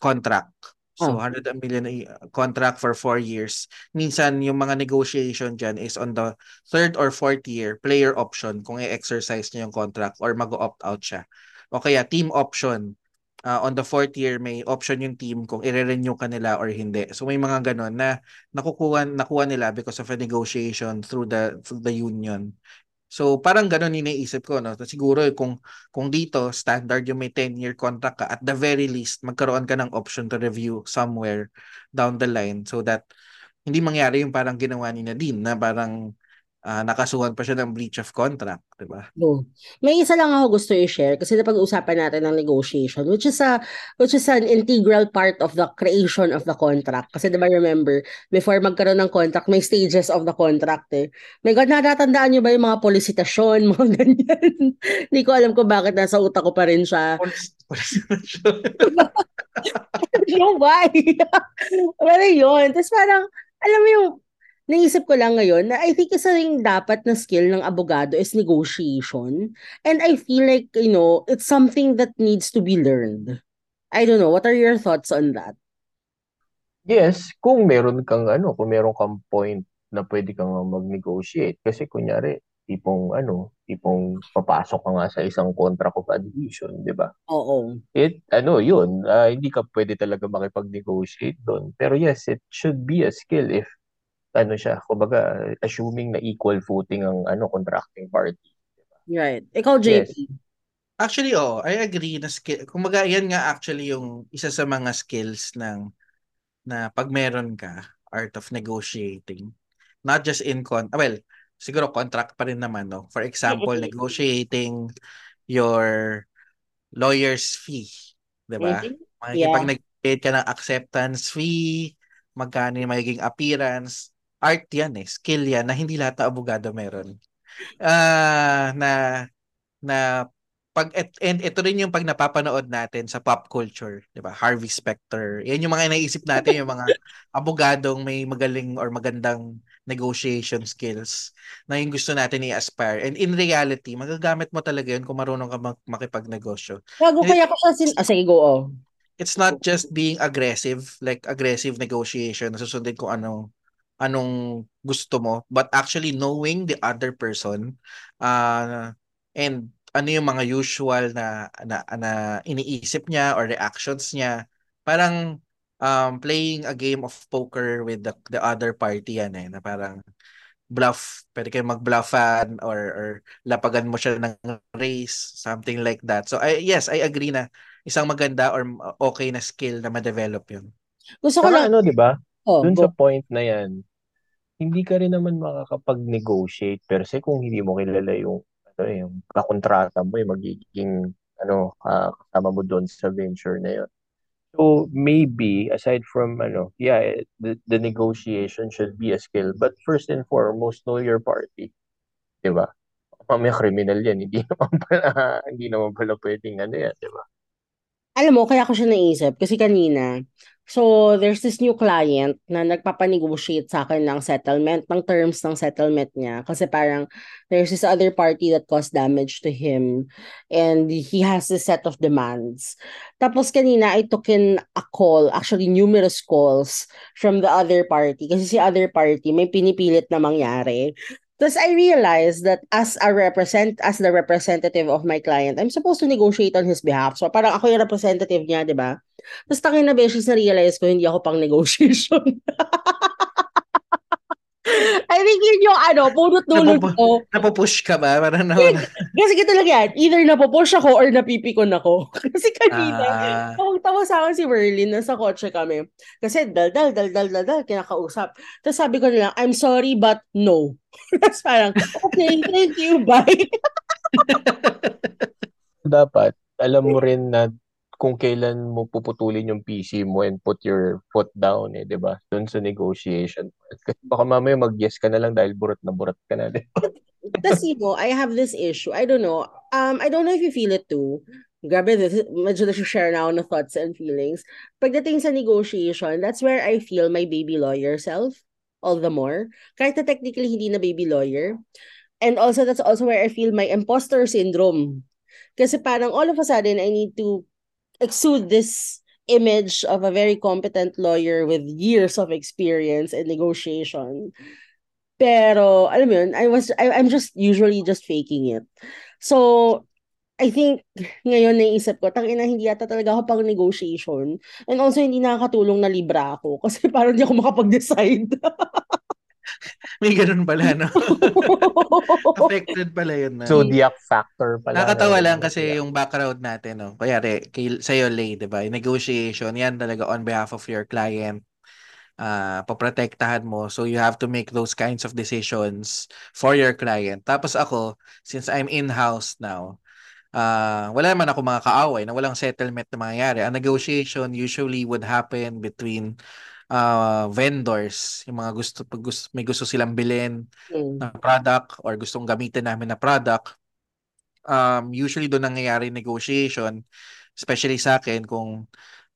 contract. So Oh. 100 million contract for four years. Minsan yung mga negotiation diyan is on the third or fourth year player option kung i-exercise niya yung contract or mag-opt out siya. O kaya team option. Uh, on the fourth year may option yung team kung i-renew ka nila or hindi. So may mga ganon na nakukuha nakuha nila because of a negotiation through the through the union. So parang ganun iniisip ko no. Siguro eh, kung kung dito standard yung may 10-year contract ka at the very least magkaroon ka ng option to review somewhere down the line so that hindi mangyari yung parang ginawa ni Nadine na parang ah, nakasuhan pa siya ng breach of contract, 'di ba? No. May isa lang ako gusto i-share kasi napag-usapan natin ng negotiation which is a which is an integral part of the creation of the contract. Kasi 'di ba remember, before magkaroon ng contract, may stages of the contract eh. May God, natatandaan niyo ba yung mga polisitasyon, mga ganyan? Hindi ko alam kung bakit nasa utak ko pa rin siya. Police, police na yung why? Pero yun. Tapos parang, alam mo yung, naisip ko lang ngayon na I think isa ring dapat na skill ng abogado is negotiation. And I feel like, you know, it's something that needs to be learned. I don't know. What are your thoughts on that? Yes, kung meron kang ano, kung meron kang point na pwede kang mag-negotiate. Kasi kunyari, tipong ano, tipong papasok ka nga sa isang contract of adhesion, di ba? Oo. It, ano, yun, ah, hindi ka pwede talaga makipag-negotiate doon. Pero yes, it should be a skill if, ano siya, kumbaga, assuming na equal footing ang ano, contracting party. Right. Ikaw, JP. Yes. Actually, oh, I agree na skill. Kumbaga, yan nga actually yung isa sa mga skills ng na pag meron ka, art of negotiating. Not just in con, ah, well, siguro contract pa rin naman, no? For example, negotiating your lawyer's fee, 'di ba? Mhm. Makikipag-negotiate ka ng acceptance fee, magkano yung magiging appearance. Art yan eh, skill yan na hindi lahat ng abogado meron. Ah, na na pag et, and ito rin yung pag napapanood natin sa pop culture, 'di ba? Harvey Specter. Yan yung mga inaisip natin yung mga abogadong may magaling or magandang negotiation skills na yung gusto natin i-aspire. And in reality, magagamit mo talaga yun kung marunong ka mag- makipagnegosyo. Hindi- kaya ko siya sin... Ah, sige, go oh. It's not just being aggressive, like aggressive negotiation, susundin kung anong anong gusto mo, but actually knowing the other person uh, and ano yung mga usual na, na, na iniisip niya or reactions niya. Parang um, playing a game of poker with the, the other party yan eh, na parang bluff, pwede kayo mag-bluffan or, or lapagan mo siya ng race, something like that. So I, yes, I agree na isang maganda or okay na skill na ma-develop yun. Gusto ko lang... ano, di ba? Oh, Dun go. sa point na yan, hindi ka rin naman makakapag-negotiate per se kung hindi mo kilala yung ano yung kakontrata mo yung magiging ano ah, kasama mo doon sa venture na yun. So maybe aside from ano, yeah, the, the negotiation should be a skill. But first and foremost, know your party. 'Di ba? Mamaya criminal yan, hindi naman pala, hindi naman pala pwedeng ano yan, 'di ba? Alam mo, kaya ko siya naisip kasi kanina, so there's this new client na nagpapanegotiate sa akin ng settlement, ng terms ng settlement niya. Kasi parang there's this other party that caused damage to him and he has this set of demands. Tapos kanina, I took in a call, actually numerous calls from the other party. Kasi si other party, may pinipilit na mangyari. Tapos I realized that as a represent as the representative of my client, I'm supposed to negotiate on his behalf. So parang ako yung representative niya, 'di ba? Tapos tangin na beses na realize ko hindi ako pang negotiation. I think yun yung ano, punot-dulot Napupu- ko. Napupush ka ba? Parang na, Kasi kita lang yan, either napupush ako or napipikon ako. Kasi kanina, Ah. tawag-tawa sa akin si Merlin, nasa kotse kami. Kasi dal, dal, dal, dal, dal, dal, kinakausap. Tapos sabi ko na lang, I'm sorry but no. Tapos parang, okay, thank you, bye. Dapat alam mo rin na kung kailan mo puputulin yung PC mo and put your foot down eh, 'di ba? Doon sa negotiation. Kasi baka mamaya mag-yes ka na lang dahil burot na burot ka na, 'di ba? You know, I have this issue. I don't know. Um, I don't know if you feel it too. Grabe, this, medyo na-share na ako ng thoughts and feelings. Pagdating sa negotiation, that's where I feel my baby lawyer self all the more. Kahit na technically hindi na baby lawyer. And also, that's also where I feel my imposter syndrome. Kasi parang all of a sudden, I need to exude this image of a very competent lawyer with years of experience in negotiation. Pero, alam mo yun, I was, I, I'm just usually just faking it. So, I think ngayon naisip ko, tangina hindi yata talaga ako pang negotiation. And also, hindi nakakatulong na libra ako kasi parang hindi ako makapag-decide. May ganun pala, no? Affected pala yun. Na. Zodiac factor pala. Nakakatawa na- lang kasi yung background natin, no? Kayari, kay, sa'yo, Lay, di ba? Negotiation, yan talaga on behalf of your client. Uh, paprotektahan mo. So, you have to make those kinds of decisions for your client. Tapos ako, since I'm in-house now, uh, wala naman ako mga kaaway na walang settlement na mangyayari. Ang negotiation usually would happen between uh, vendors, yung mga gusto, pag gusto, may gusto silang bilhin Hmm. na product or gustong gamitin namin na product, um, usually doon nangyayari negotiation, especially sa akin kung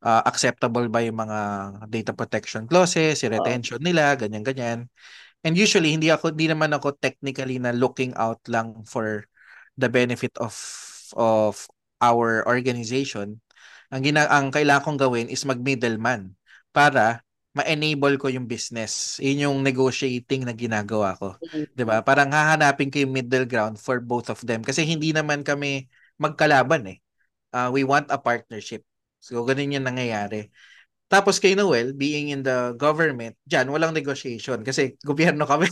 uh, acceptable ba yung mga data protection clauses, yung retention nila, ganyan-ganyan. And usually, hindi ako, hindi naman ako technically na looking out lang for the benefit of of our organization. Ang gina ang kailangan kong gawin is mag-middleman para ma-enable ko yung business. Yun yung negotiating na ginagawa ko. Mm. 'Di ba? Parang hahanapin ko yung middle ground for both of them kasi hindi naman kami magkalaban eh. Uh, we want a partnership. So ganun yung nangyayari. Tapos kay Noel, being in the government, dyan, walang negotiation kasi gobyerno kami.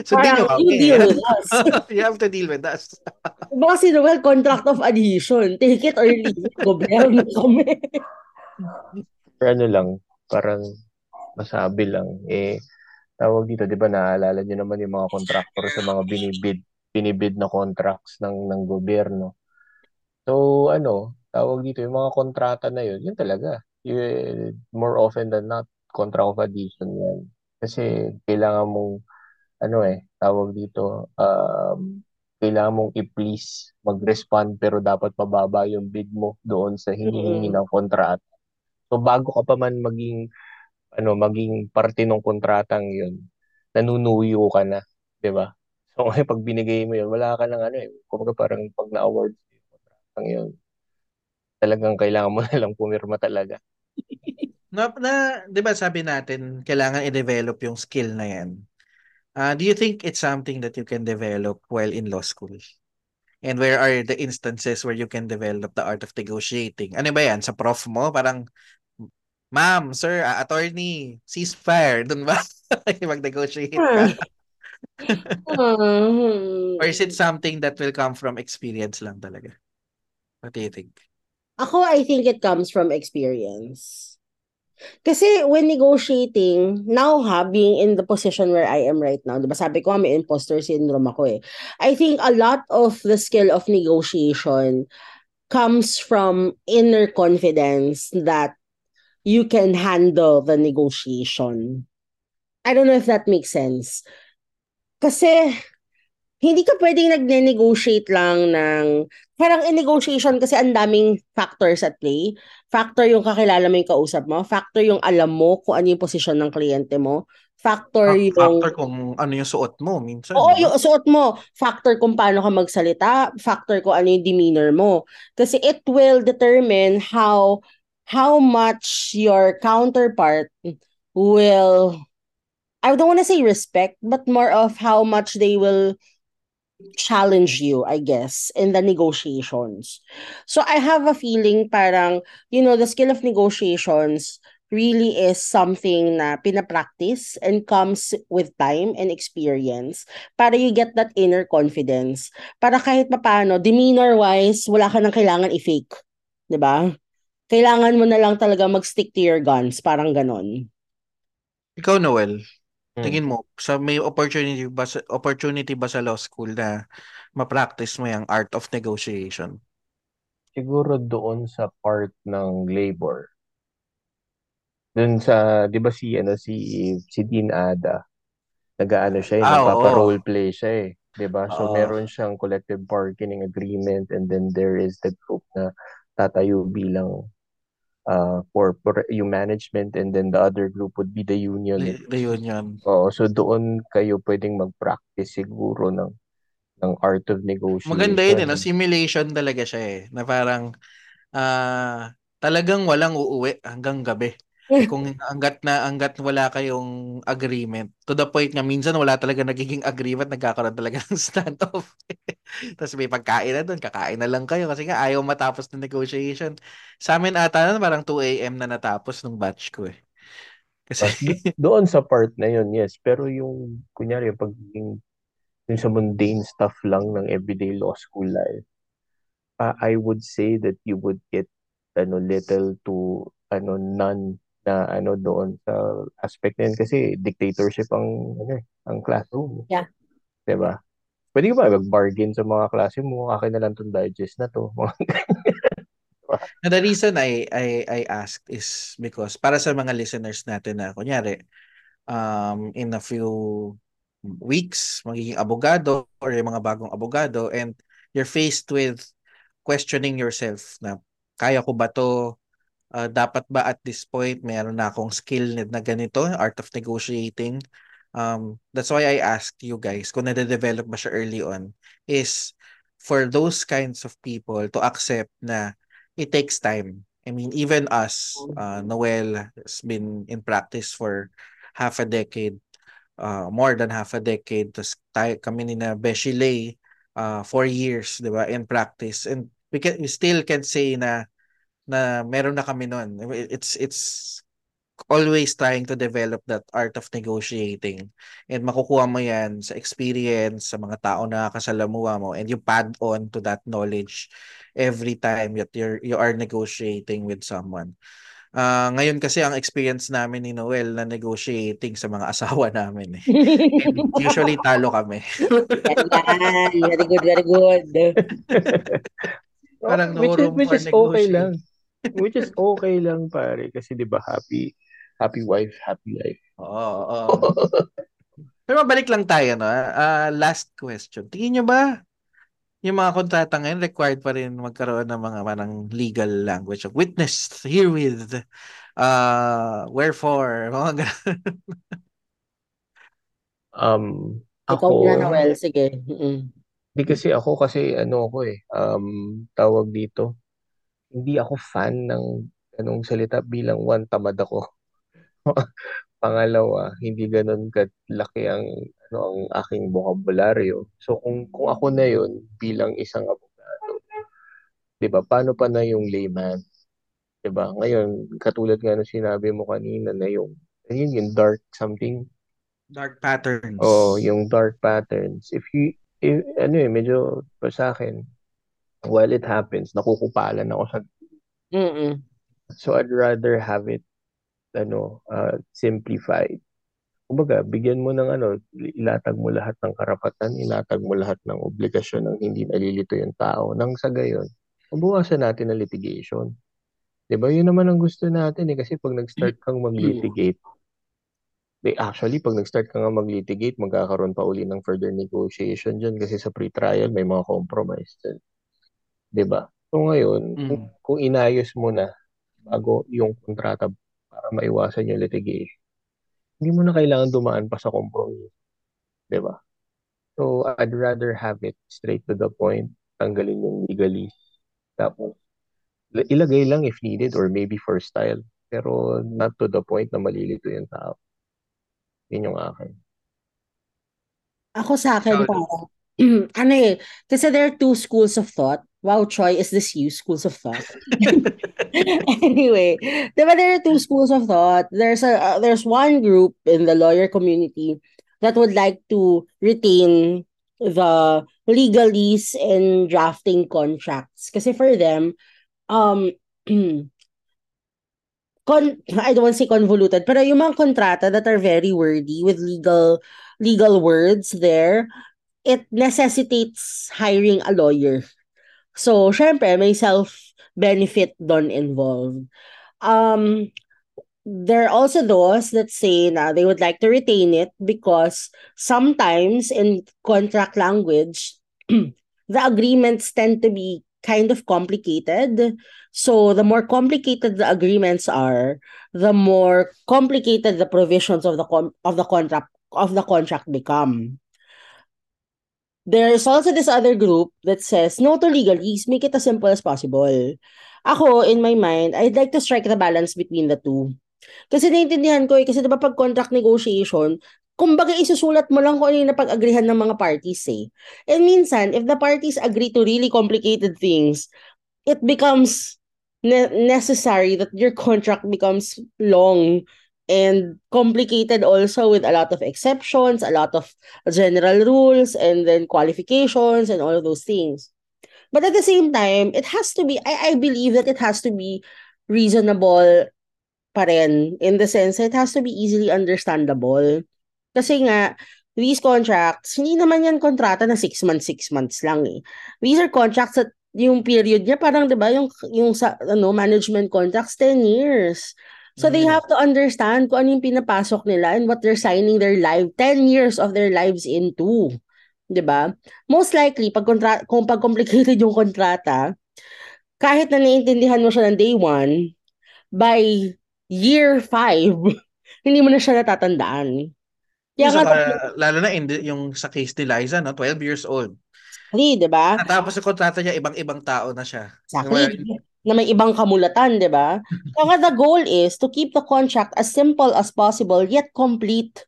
so Parang kami. you deal with us. you have to deal with us. Baka si Noel, contract of adhesion. Take it or leave it. Gobyerno kami. ano lang, parang masabi lang, eh, tawag dito, di ba, naalala nyo naman yung mga contractor sa mga binibid, binibid na contracts ng, ng gobyerno. So, ano, tawag dito, yung mga kontrata na yun, yun talaga. Yun, more often than not, contract of addition yan. Kasi, kailangan mong, ano eh, tawag dito, um, kailangan mong i-please mag-respond pero dapat mababa yung bid mo doon sa hinihingi ng kontrata. So bago ka pa man maging ano maging parte ng kontratang 'yun, nanunuyo ka na, 'di ba? So ngayon pag binigay mo 'yun, wala ka nang ano eh, kumbaga parang pag na-award yung kontratang 'yun, talagang kailangan mo na lang pumirma talaga. Na, na 'di ba sabi natin, kailangan i-develop yung skill na 'yan. Uh, do you think it's something that you can develop while in law school? And where are the instances where you can develop the art of negotiating? Ano ba yan? Sa prof mo? Parang, ma'am, sir, uh, attorney, ceasefire. Doon ba? Mag-negotiate ka? Hmm. Or is it something that will come from experience lang talaga? What do you think? Ako, I think it comes from experience. Kasi when negotiating, now ha, being in the position where I am right now, di ba sabi ko may imposter syndrome ako eh. I think a lot of the skill of negotiation comes from inner confidence that you can handle the negotiation. I don't know if that makes sense. Kasi hindi ka pwedeng nagne-negotiate lang ng parang in negotiation kasi ang daming factors at play. Factor yung kakilala mo yung kausap mo, factor yung alam mo kung ano yung posisyon ng kliyente mo, factor Fa- yung Factor kung ano yung suot mo minsan. Oo, yung suot mo. Factor kung paano ka magsalita. Factor kung ano yung demeanor mo. Kasi it will determine how how much your counterpart will I don't want to say respect, but more of how much they will challenge you, I guess, in the negotiations. So I have a feeling parang, you know, the skill of negotiations really is something na pinapractice and comes with time and experience para you get that inner confidence. Para kahit papaano, demeanor-wise, wala ka nang kailangan i-fake. ba? Kailangan mo na lang talaga mag-stick to your guns, parang ganon. Ikaw, Noel, Hmm. tingin mo, sa may opportunity ba sa, opportunity ba sa law school na ma-practice mo yung art of negotiation? Siguro doon sa part ng labor. Doon sa, 'di ba si ano si si Dean Ada, nag-aano siya, eh, Ah, nagpapa-role play siya eh, 'di ba? So Oo. meron siyang collective bargaining agreement and then there is the group na tatayo bilang uh, for, for yung management and then the other group would be the union. The, the union. Oo, so doon kayo pwedeng mag-practice siguro ng ng art of negotiation. Maganda yun, eh, no? simulation talaga siya eh. Na parang ah talagang walang uuwi hanggang gabi. Kung hanggat na hanggat wala kayong agreement. To the point nga minsan wala talaga nagiging agreement, nagkakaroon talaga ng standoff. Tapos may pagkain na doon, kakain na lang kayo kasi nga ayaw matapos ng negotiation. Sa amin ata nun, parang 2 a.m. na natapos nung batch ko eh. Kasi do- doon sa part na yun, yes. Pero yung, kunyari, yung pagiging, yung sa mundane stuff lang ng everyday law school life, uh, I would say that you would get ano little to ano none na ano doon sa aspect na yun kasi dictatorship ang ano eh, ang classroom. Yeah. 'Di ba? Pwede ka ba mag-bargain sa mga klase mo? Akin na lang tong digest na to. And the reason I I I asked is because para sa mga listeners natin na kunyari um in a few weeks magiging abogado or yung mga bagong abogado and you're faced with questioning yourself na kaya ko ba to Uh, dapat ba at this point meron na akong skill na ganito, art of negotiating? Um, that's why I asked you guys kung nade-develop ba siya early on is for those kinds of people to accept na it takes time. I mean, even us, uh, Noel has been in practice for half a decade, uh, more than half a decade. Tapos tayo, kami ni na Beshi Lay, uh, four years, di ba, in practice. And we, can, we still can say na na meron na kami noon. It's it's always trying to develop that art of negotiating. And makukuha mo yan sa experience, sa mga tao na kasalamuha mo, and you pad on to that knowledge every time that you're, you are negotiating with someone. Uh, ngayon kasi ang experience namin ni Noel na negotiating sa mga asawa namin eh. And usually talo kami. Very good, very good. Parang no which is, room which for is okay lang. Which is okay lang pare kasi 'di ba happy happy wife, happy life. Oo, oo. Pero mabalik lang tayo, no? Ah, last question. Tingin nyo ba yung mga kontrata ngayon required pa rin magkaroon ng mga parang legal language of witness herewith uh, wherefore mga ganun. Um Ikaw ako na, Noel. Sige. Mm-mm. Di kasi ako kasi ano ako eh, um, tawag dito, hindi ako fan ng anong salita bilang one, tamad ako. Pangalawa, hindi ganun kalaki ang ano ang aking bokabularyo. So kung kung ako na yon bilang isang abogado, 'di ba? Paano pa na yung layman? 'Di ba? Ngayon, katulad nga ng sinabi mo kanina na yung ayun yung dark something Dark patterns. Oh, yung dark patterns. If you, if, ano eh, medyo pa sa akin, while it happens, nakukupalan ako sa, Mm-mm. so I'd rather have it, ano, uh, simplified. Kumbaga, bigyan mo ng ano, ilatag mo lahat ng karapatan, ilatag mo lahat ng obligasyon ng hindi nalilito yung tao. Nang sa gayon, mabawasan natin ang litigation. 'Di ba? Yun naman ang gusto natin eh kasi pag nag-start kang mag-litigate, they actually pag nag-start ka nga mag-litigate, magkakaroon pa uli ng further negotiation diyan kasi sa pre-trial may mga compromise din. 'Di ba? So ngayon, kung, Mm. kung inayos mo na bago yung kontrata para maiwasan yung litigation, hindi mo na kailangan dumaan pa sa compromise. 'Di ba? So I'd rather have it straight to the point, tanggalin yung legally. Tapos ilagay lang if needed or maybe for style. Pero not to the point na malilito yung tao. Yun yung akin. Ako sa akin, parang, ano eh, kasi there are two schools of thought. Wow, Troy, is this you? Schools of thought. anyway, there are two schools of thought. There's a uh, there's one group in the lawyer community that would like to retain the legalese in drafting contracts. Kasi for them, um, con I don't want to say convoluted, pero yung mga kontrata that are very wordy with legal legal words there, it necessitates hiring a lawyer. So, syempre, may self-benefit doon involved. Um, there are also those that say na they would like to retain it because sometimes in contract language, the agreements tend to be kind of complicated. So the more complicated the agreements are, the more complicated the provisions of the con- of the contract of the contract become. There's also this other group that says no to legalese, make it as simple as possible. Ako, in my mind, I'd like to strike the balance between the two. Kasi naiintindihan ko eh, kasi diba pag contract negotiation, kumbaga isusulat mo lang kung ano yung napag-agrihan ng mga parties eh. And minsan, if the parties agree to really complicated things, it becomes ne- necessary that your contract becomes long and complicated also with a lot of exceptions, a lot of general rules, and then qualifications and all of those things. But at the same time, it has to be, I, I believe that it has to be reasonable pa rin in the sense it has to be easily understandable. Kasi nga, these contracts, hindi naman yan kontrata na 6 months, 6 months lang eh. These are contracts that yung period niya parang 'di ba yung yung sa ano management contracts 10 years. So they Mm. have to understand kung ano yung pinapasok nila and what they're signing their life 10 years of their lives into. 'Di ba? Most likely pag kontra kung pag complicated yung kontrata, kahit na naiintindihan mo siya ng day one, by year 5, hindi mo na siya natatandaan. Kaya Yung nga, lalo na in the- yung sa case ni Liza, no? 12 years old. di ba? Natapos yung kontrata niya, ibang-ibang tao na siya. Exactly. Na may ibang kamulatan, di ba? Kaya nga the goal is to keep the contract as simple as possible yet complete.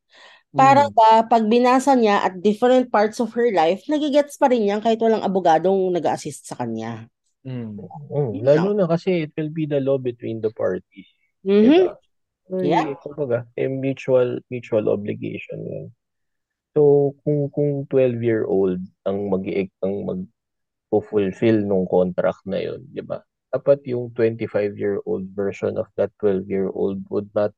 Para Mm. ba, pag binasa niya at different parts of her life, nagigets pa rin niya kahit walang abogadong nag-assist sa kanya. Mm. Oh, lalo na kasi it will be the law between the parties. Mhm. Diba? So, Yeah. kumbaga, eh, mutual, mutual obligation yun. So, kung, kung 12-year-old ang mag ang mag-fulfill nung contract na yun, di ba? Dapat yung 25-year-old version of that 12-year-old would not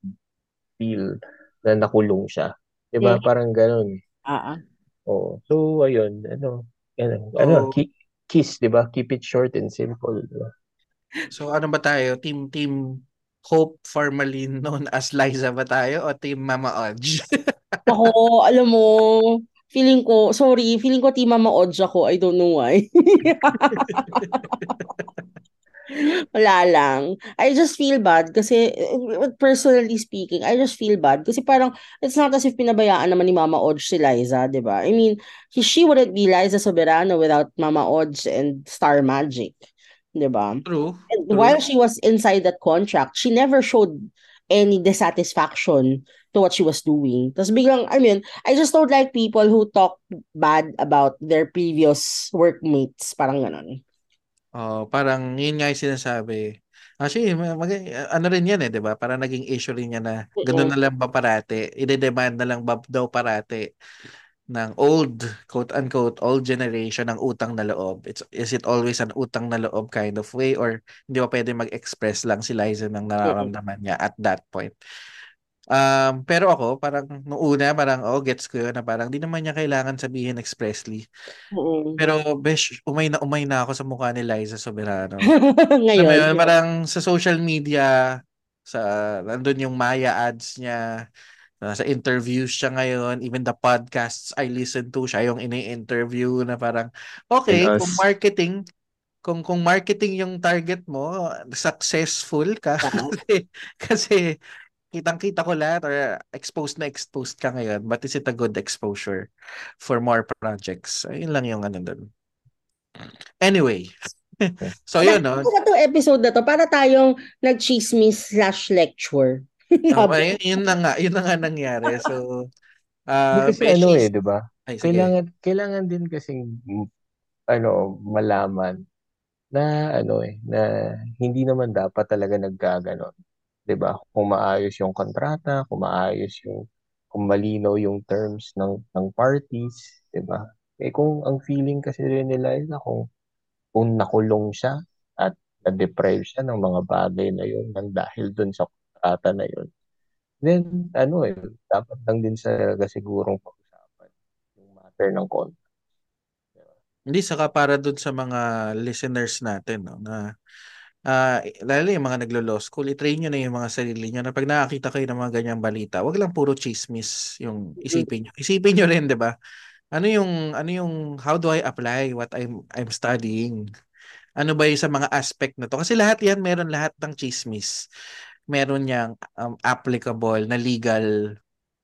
feel na nakulong siya. Di ba? Yeah. Parang ganun. Ah, ah. Oh, so ayun, ano, ano, So- ano, ki- kiss, 'di ba? Keep it short and simple, 'di ba? So ano ba tayo? Team Team Hope formerly known as Liza ba tayo o Team Mama Odge? Ako, alam mo, feeling ko, sorry, feeling ko Team Mama Odge ako. I don't know why. Wala lang. I just feel bad kasi, personally speaking, I just feel bad kasi parang, it's not as if pinabayaan naman ni Mama Odge si Liza, di ba? I mean, he, she wouldn't be Liza Soberano without Mama Odge and Star Magic. Di ba? True. And True. while she was inside that contract, she never showed any dissatisfaction to what she was doing. Tapos biglang, I mean, I just don't like people who talk bad about their previous workmates. Parang ganon. Oh, parang yun nga yung sinasabi. Actually, mag, ano rin yan eh, 'di ba? Para naging issue rin yan na ganoon na lang ba parate? Ide-demand na lang ba daw parate ng old, quote unquote, old generation ng utang na loob? It's, is it always an utang na loob kind of way or hindi ba pwede mag-express lang si Liza ng nararamdaman niya at that point? Um, pero ako, parang nung una, parang, oh, gets ko yun, na parang di naman niya kailangan sabihin expressly. Oo. Pero, besh, umay na umay na ako sa mukha ni Liza Soberano. Ngayon. Mo yun, parang sa social media, sa, nandun yung Maya ads niya, sa interviews siya ngayon, even the podcasts I listen to, siya yung ini-interview na parang, okay, us. kung marketing, kung kung marketing yung target mo, successful ka. Kasi, kasi kitang-kita ko lahat or exposed na exposed ka ngayon, but is it a good exposure for more projects? Ayun lang yung ano dun. Anyway. so yun, no? Sa to episode na to, para tayong nag-chismis slash lecture. Um, ayun, yun na nga, yun na nga nangyari. So, uh, kasi ano eh, di ba? Kailangan, kailangan din kasing, ano, malaman na, ano eh, na hindi naman dapat talaga naggaganon. Di ba? Kung maayos yung kontrata, kung maayos yung, kung malinaw yung terms ng, ng parties, di ba? Eh kung ang feeling kasi rin nila is na kung, kung nakulong siya at na-deprive siya ng mga bagay na yun nang dahil dun sa kontrata na yun, then, ano eh, dapat lang din sa sigurong pag-usapan yung matter ng contract. Hindi, saka para dun sa mga listeners natin, no, na ah lalo yung mga naglo-law school, i-train nyo na yung mga sarili nyo na pag nakakita kayo ng mga ganyang balita, wag lang puro chismis yung isipin nyo. Isipin nyo rin, di ba? Ano yung, ano yung, how do I apply what I'm, I'm studying? Ano ba yung sa mga aspect na to? Kasi lahat yan, meron lahat ng chismis. Meron niyang um, applicable na legal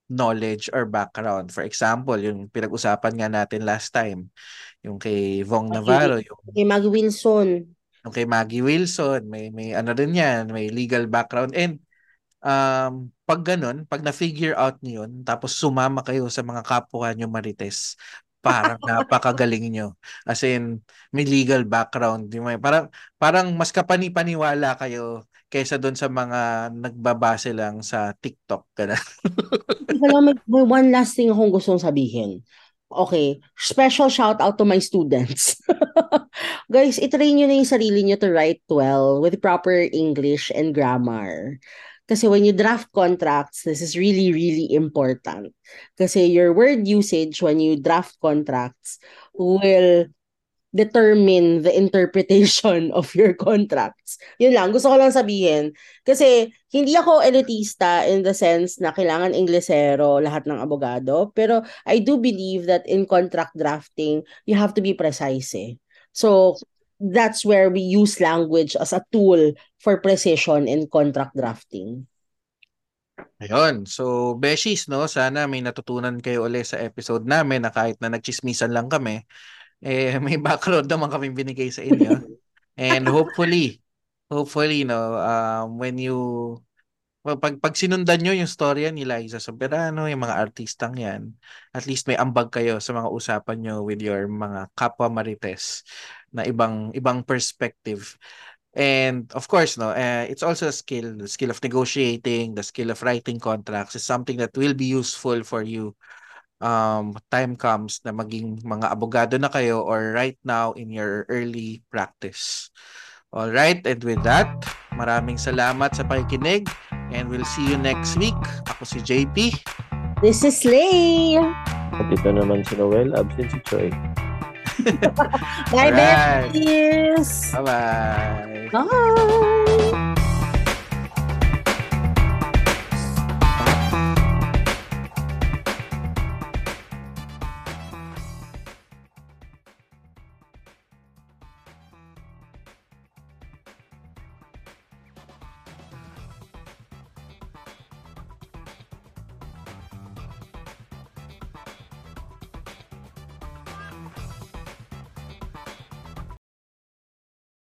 knowledge or background. For example, yung pinag-usapan nga natin last time, yung kay Vong Navarro, yung, Kay Mag Wilson. Yung kay Maggie Wilson, may may ano rin yan, may legal background and um pag ganun, pag na-figure out niyo yun, tapos sumama kayo sa mga kapwa nyo Marites, parang napakagaling nyo. As in, may legal background. Yung may, parang, parang mas kapani-paniwala kayo kaysa doon sa mga nagbabase lang sa TikTok. Ganun. May, may one last thing akong gustong sabihin. Okay, special shout out to my students. Guys, itrain nyo na yung sarili nyo to write well with proper English and grammar. Kasi when you draft contracts, this is really, really important. Kasi your word usage when you draft contracts will determine the interpretation of your contracts. Yun lang, gusto ko lang sabihin. Kasi hindi ako elitista in the sense na kailangan inglesero lahat ng abogado. Pero I do believe that in contract drafting, you have to be precise eh. So, that's where we use language as a tool for precision in contract drafting. Ayun. So, Beshies, no? Sana may natutunan kayo ulit sa episode namin na kahit na nagchismisan lang kami, eh, may background naman kami binigay sa inyo. And hopefully, hopefully, no, um, when you, pag, pag sinundan nyo yung storya ni Liza Soberano, yung mga artistang yan, at least may ambag kayo sa mga usapan nyo with your mga kapwa Marites na ibang ibang perspective. And of course, no, uh, it's also a skill, the skill of negotiating, the skill of writing contracts is something that will be useful for you um time comes na maging mga abogado na kayo or right now in your early practice. All right, and with that, maraming salamat sa pakikinig and we'll see you next week. Ako si JP. This is Slay! At ito naman si Noel, absent si Choi. Bye, Alright. besties! Bye-bye. Bye!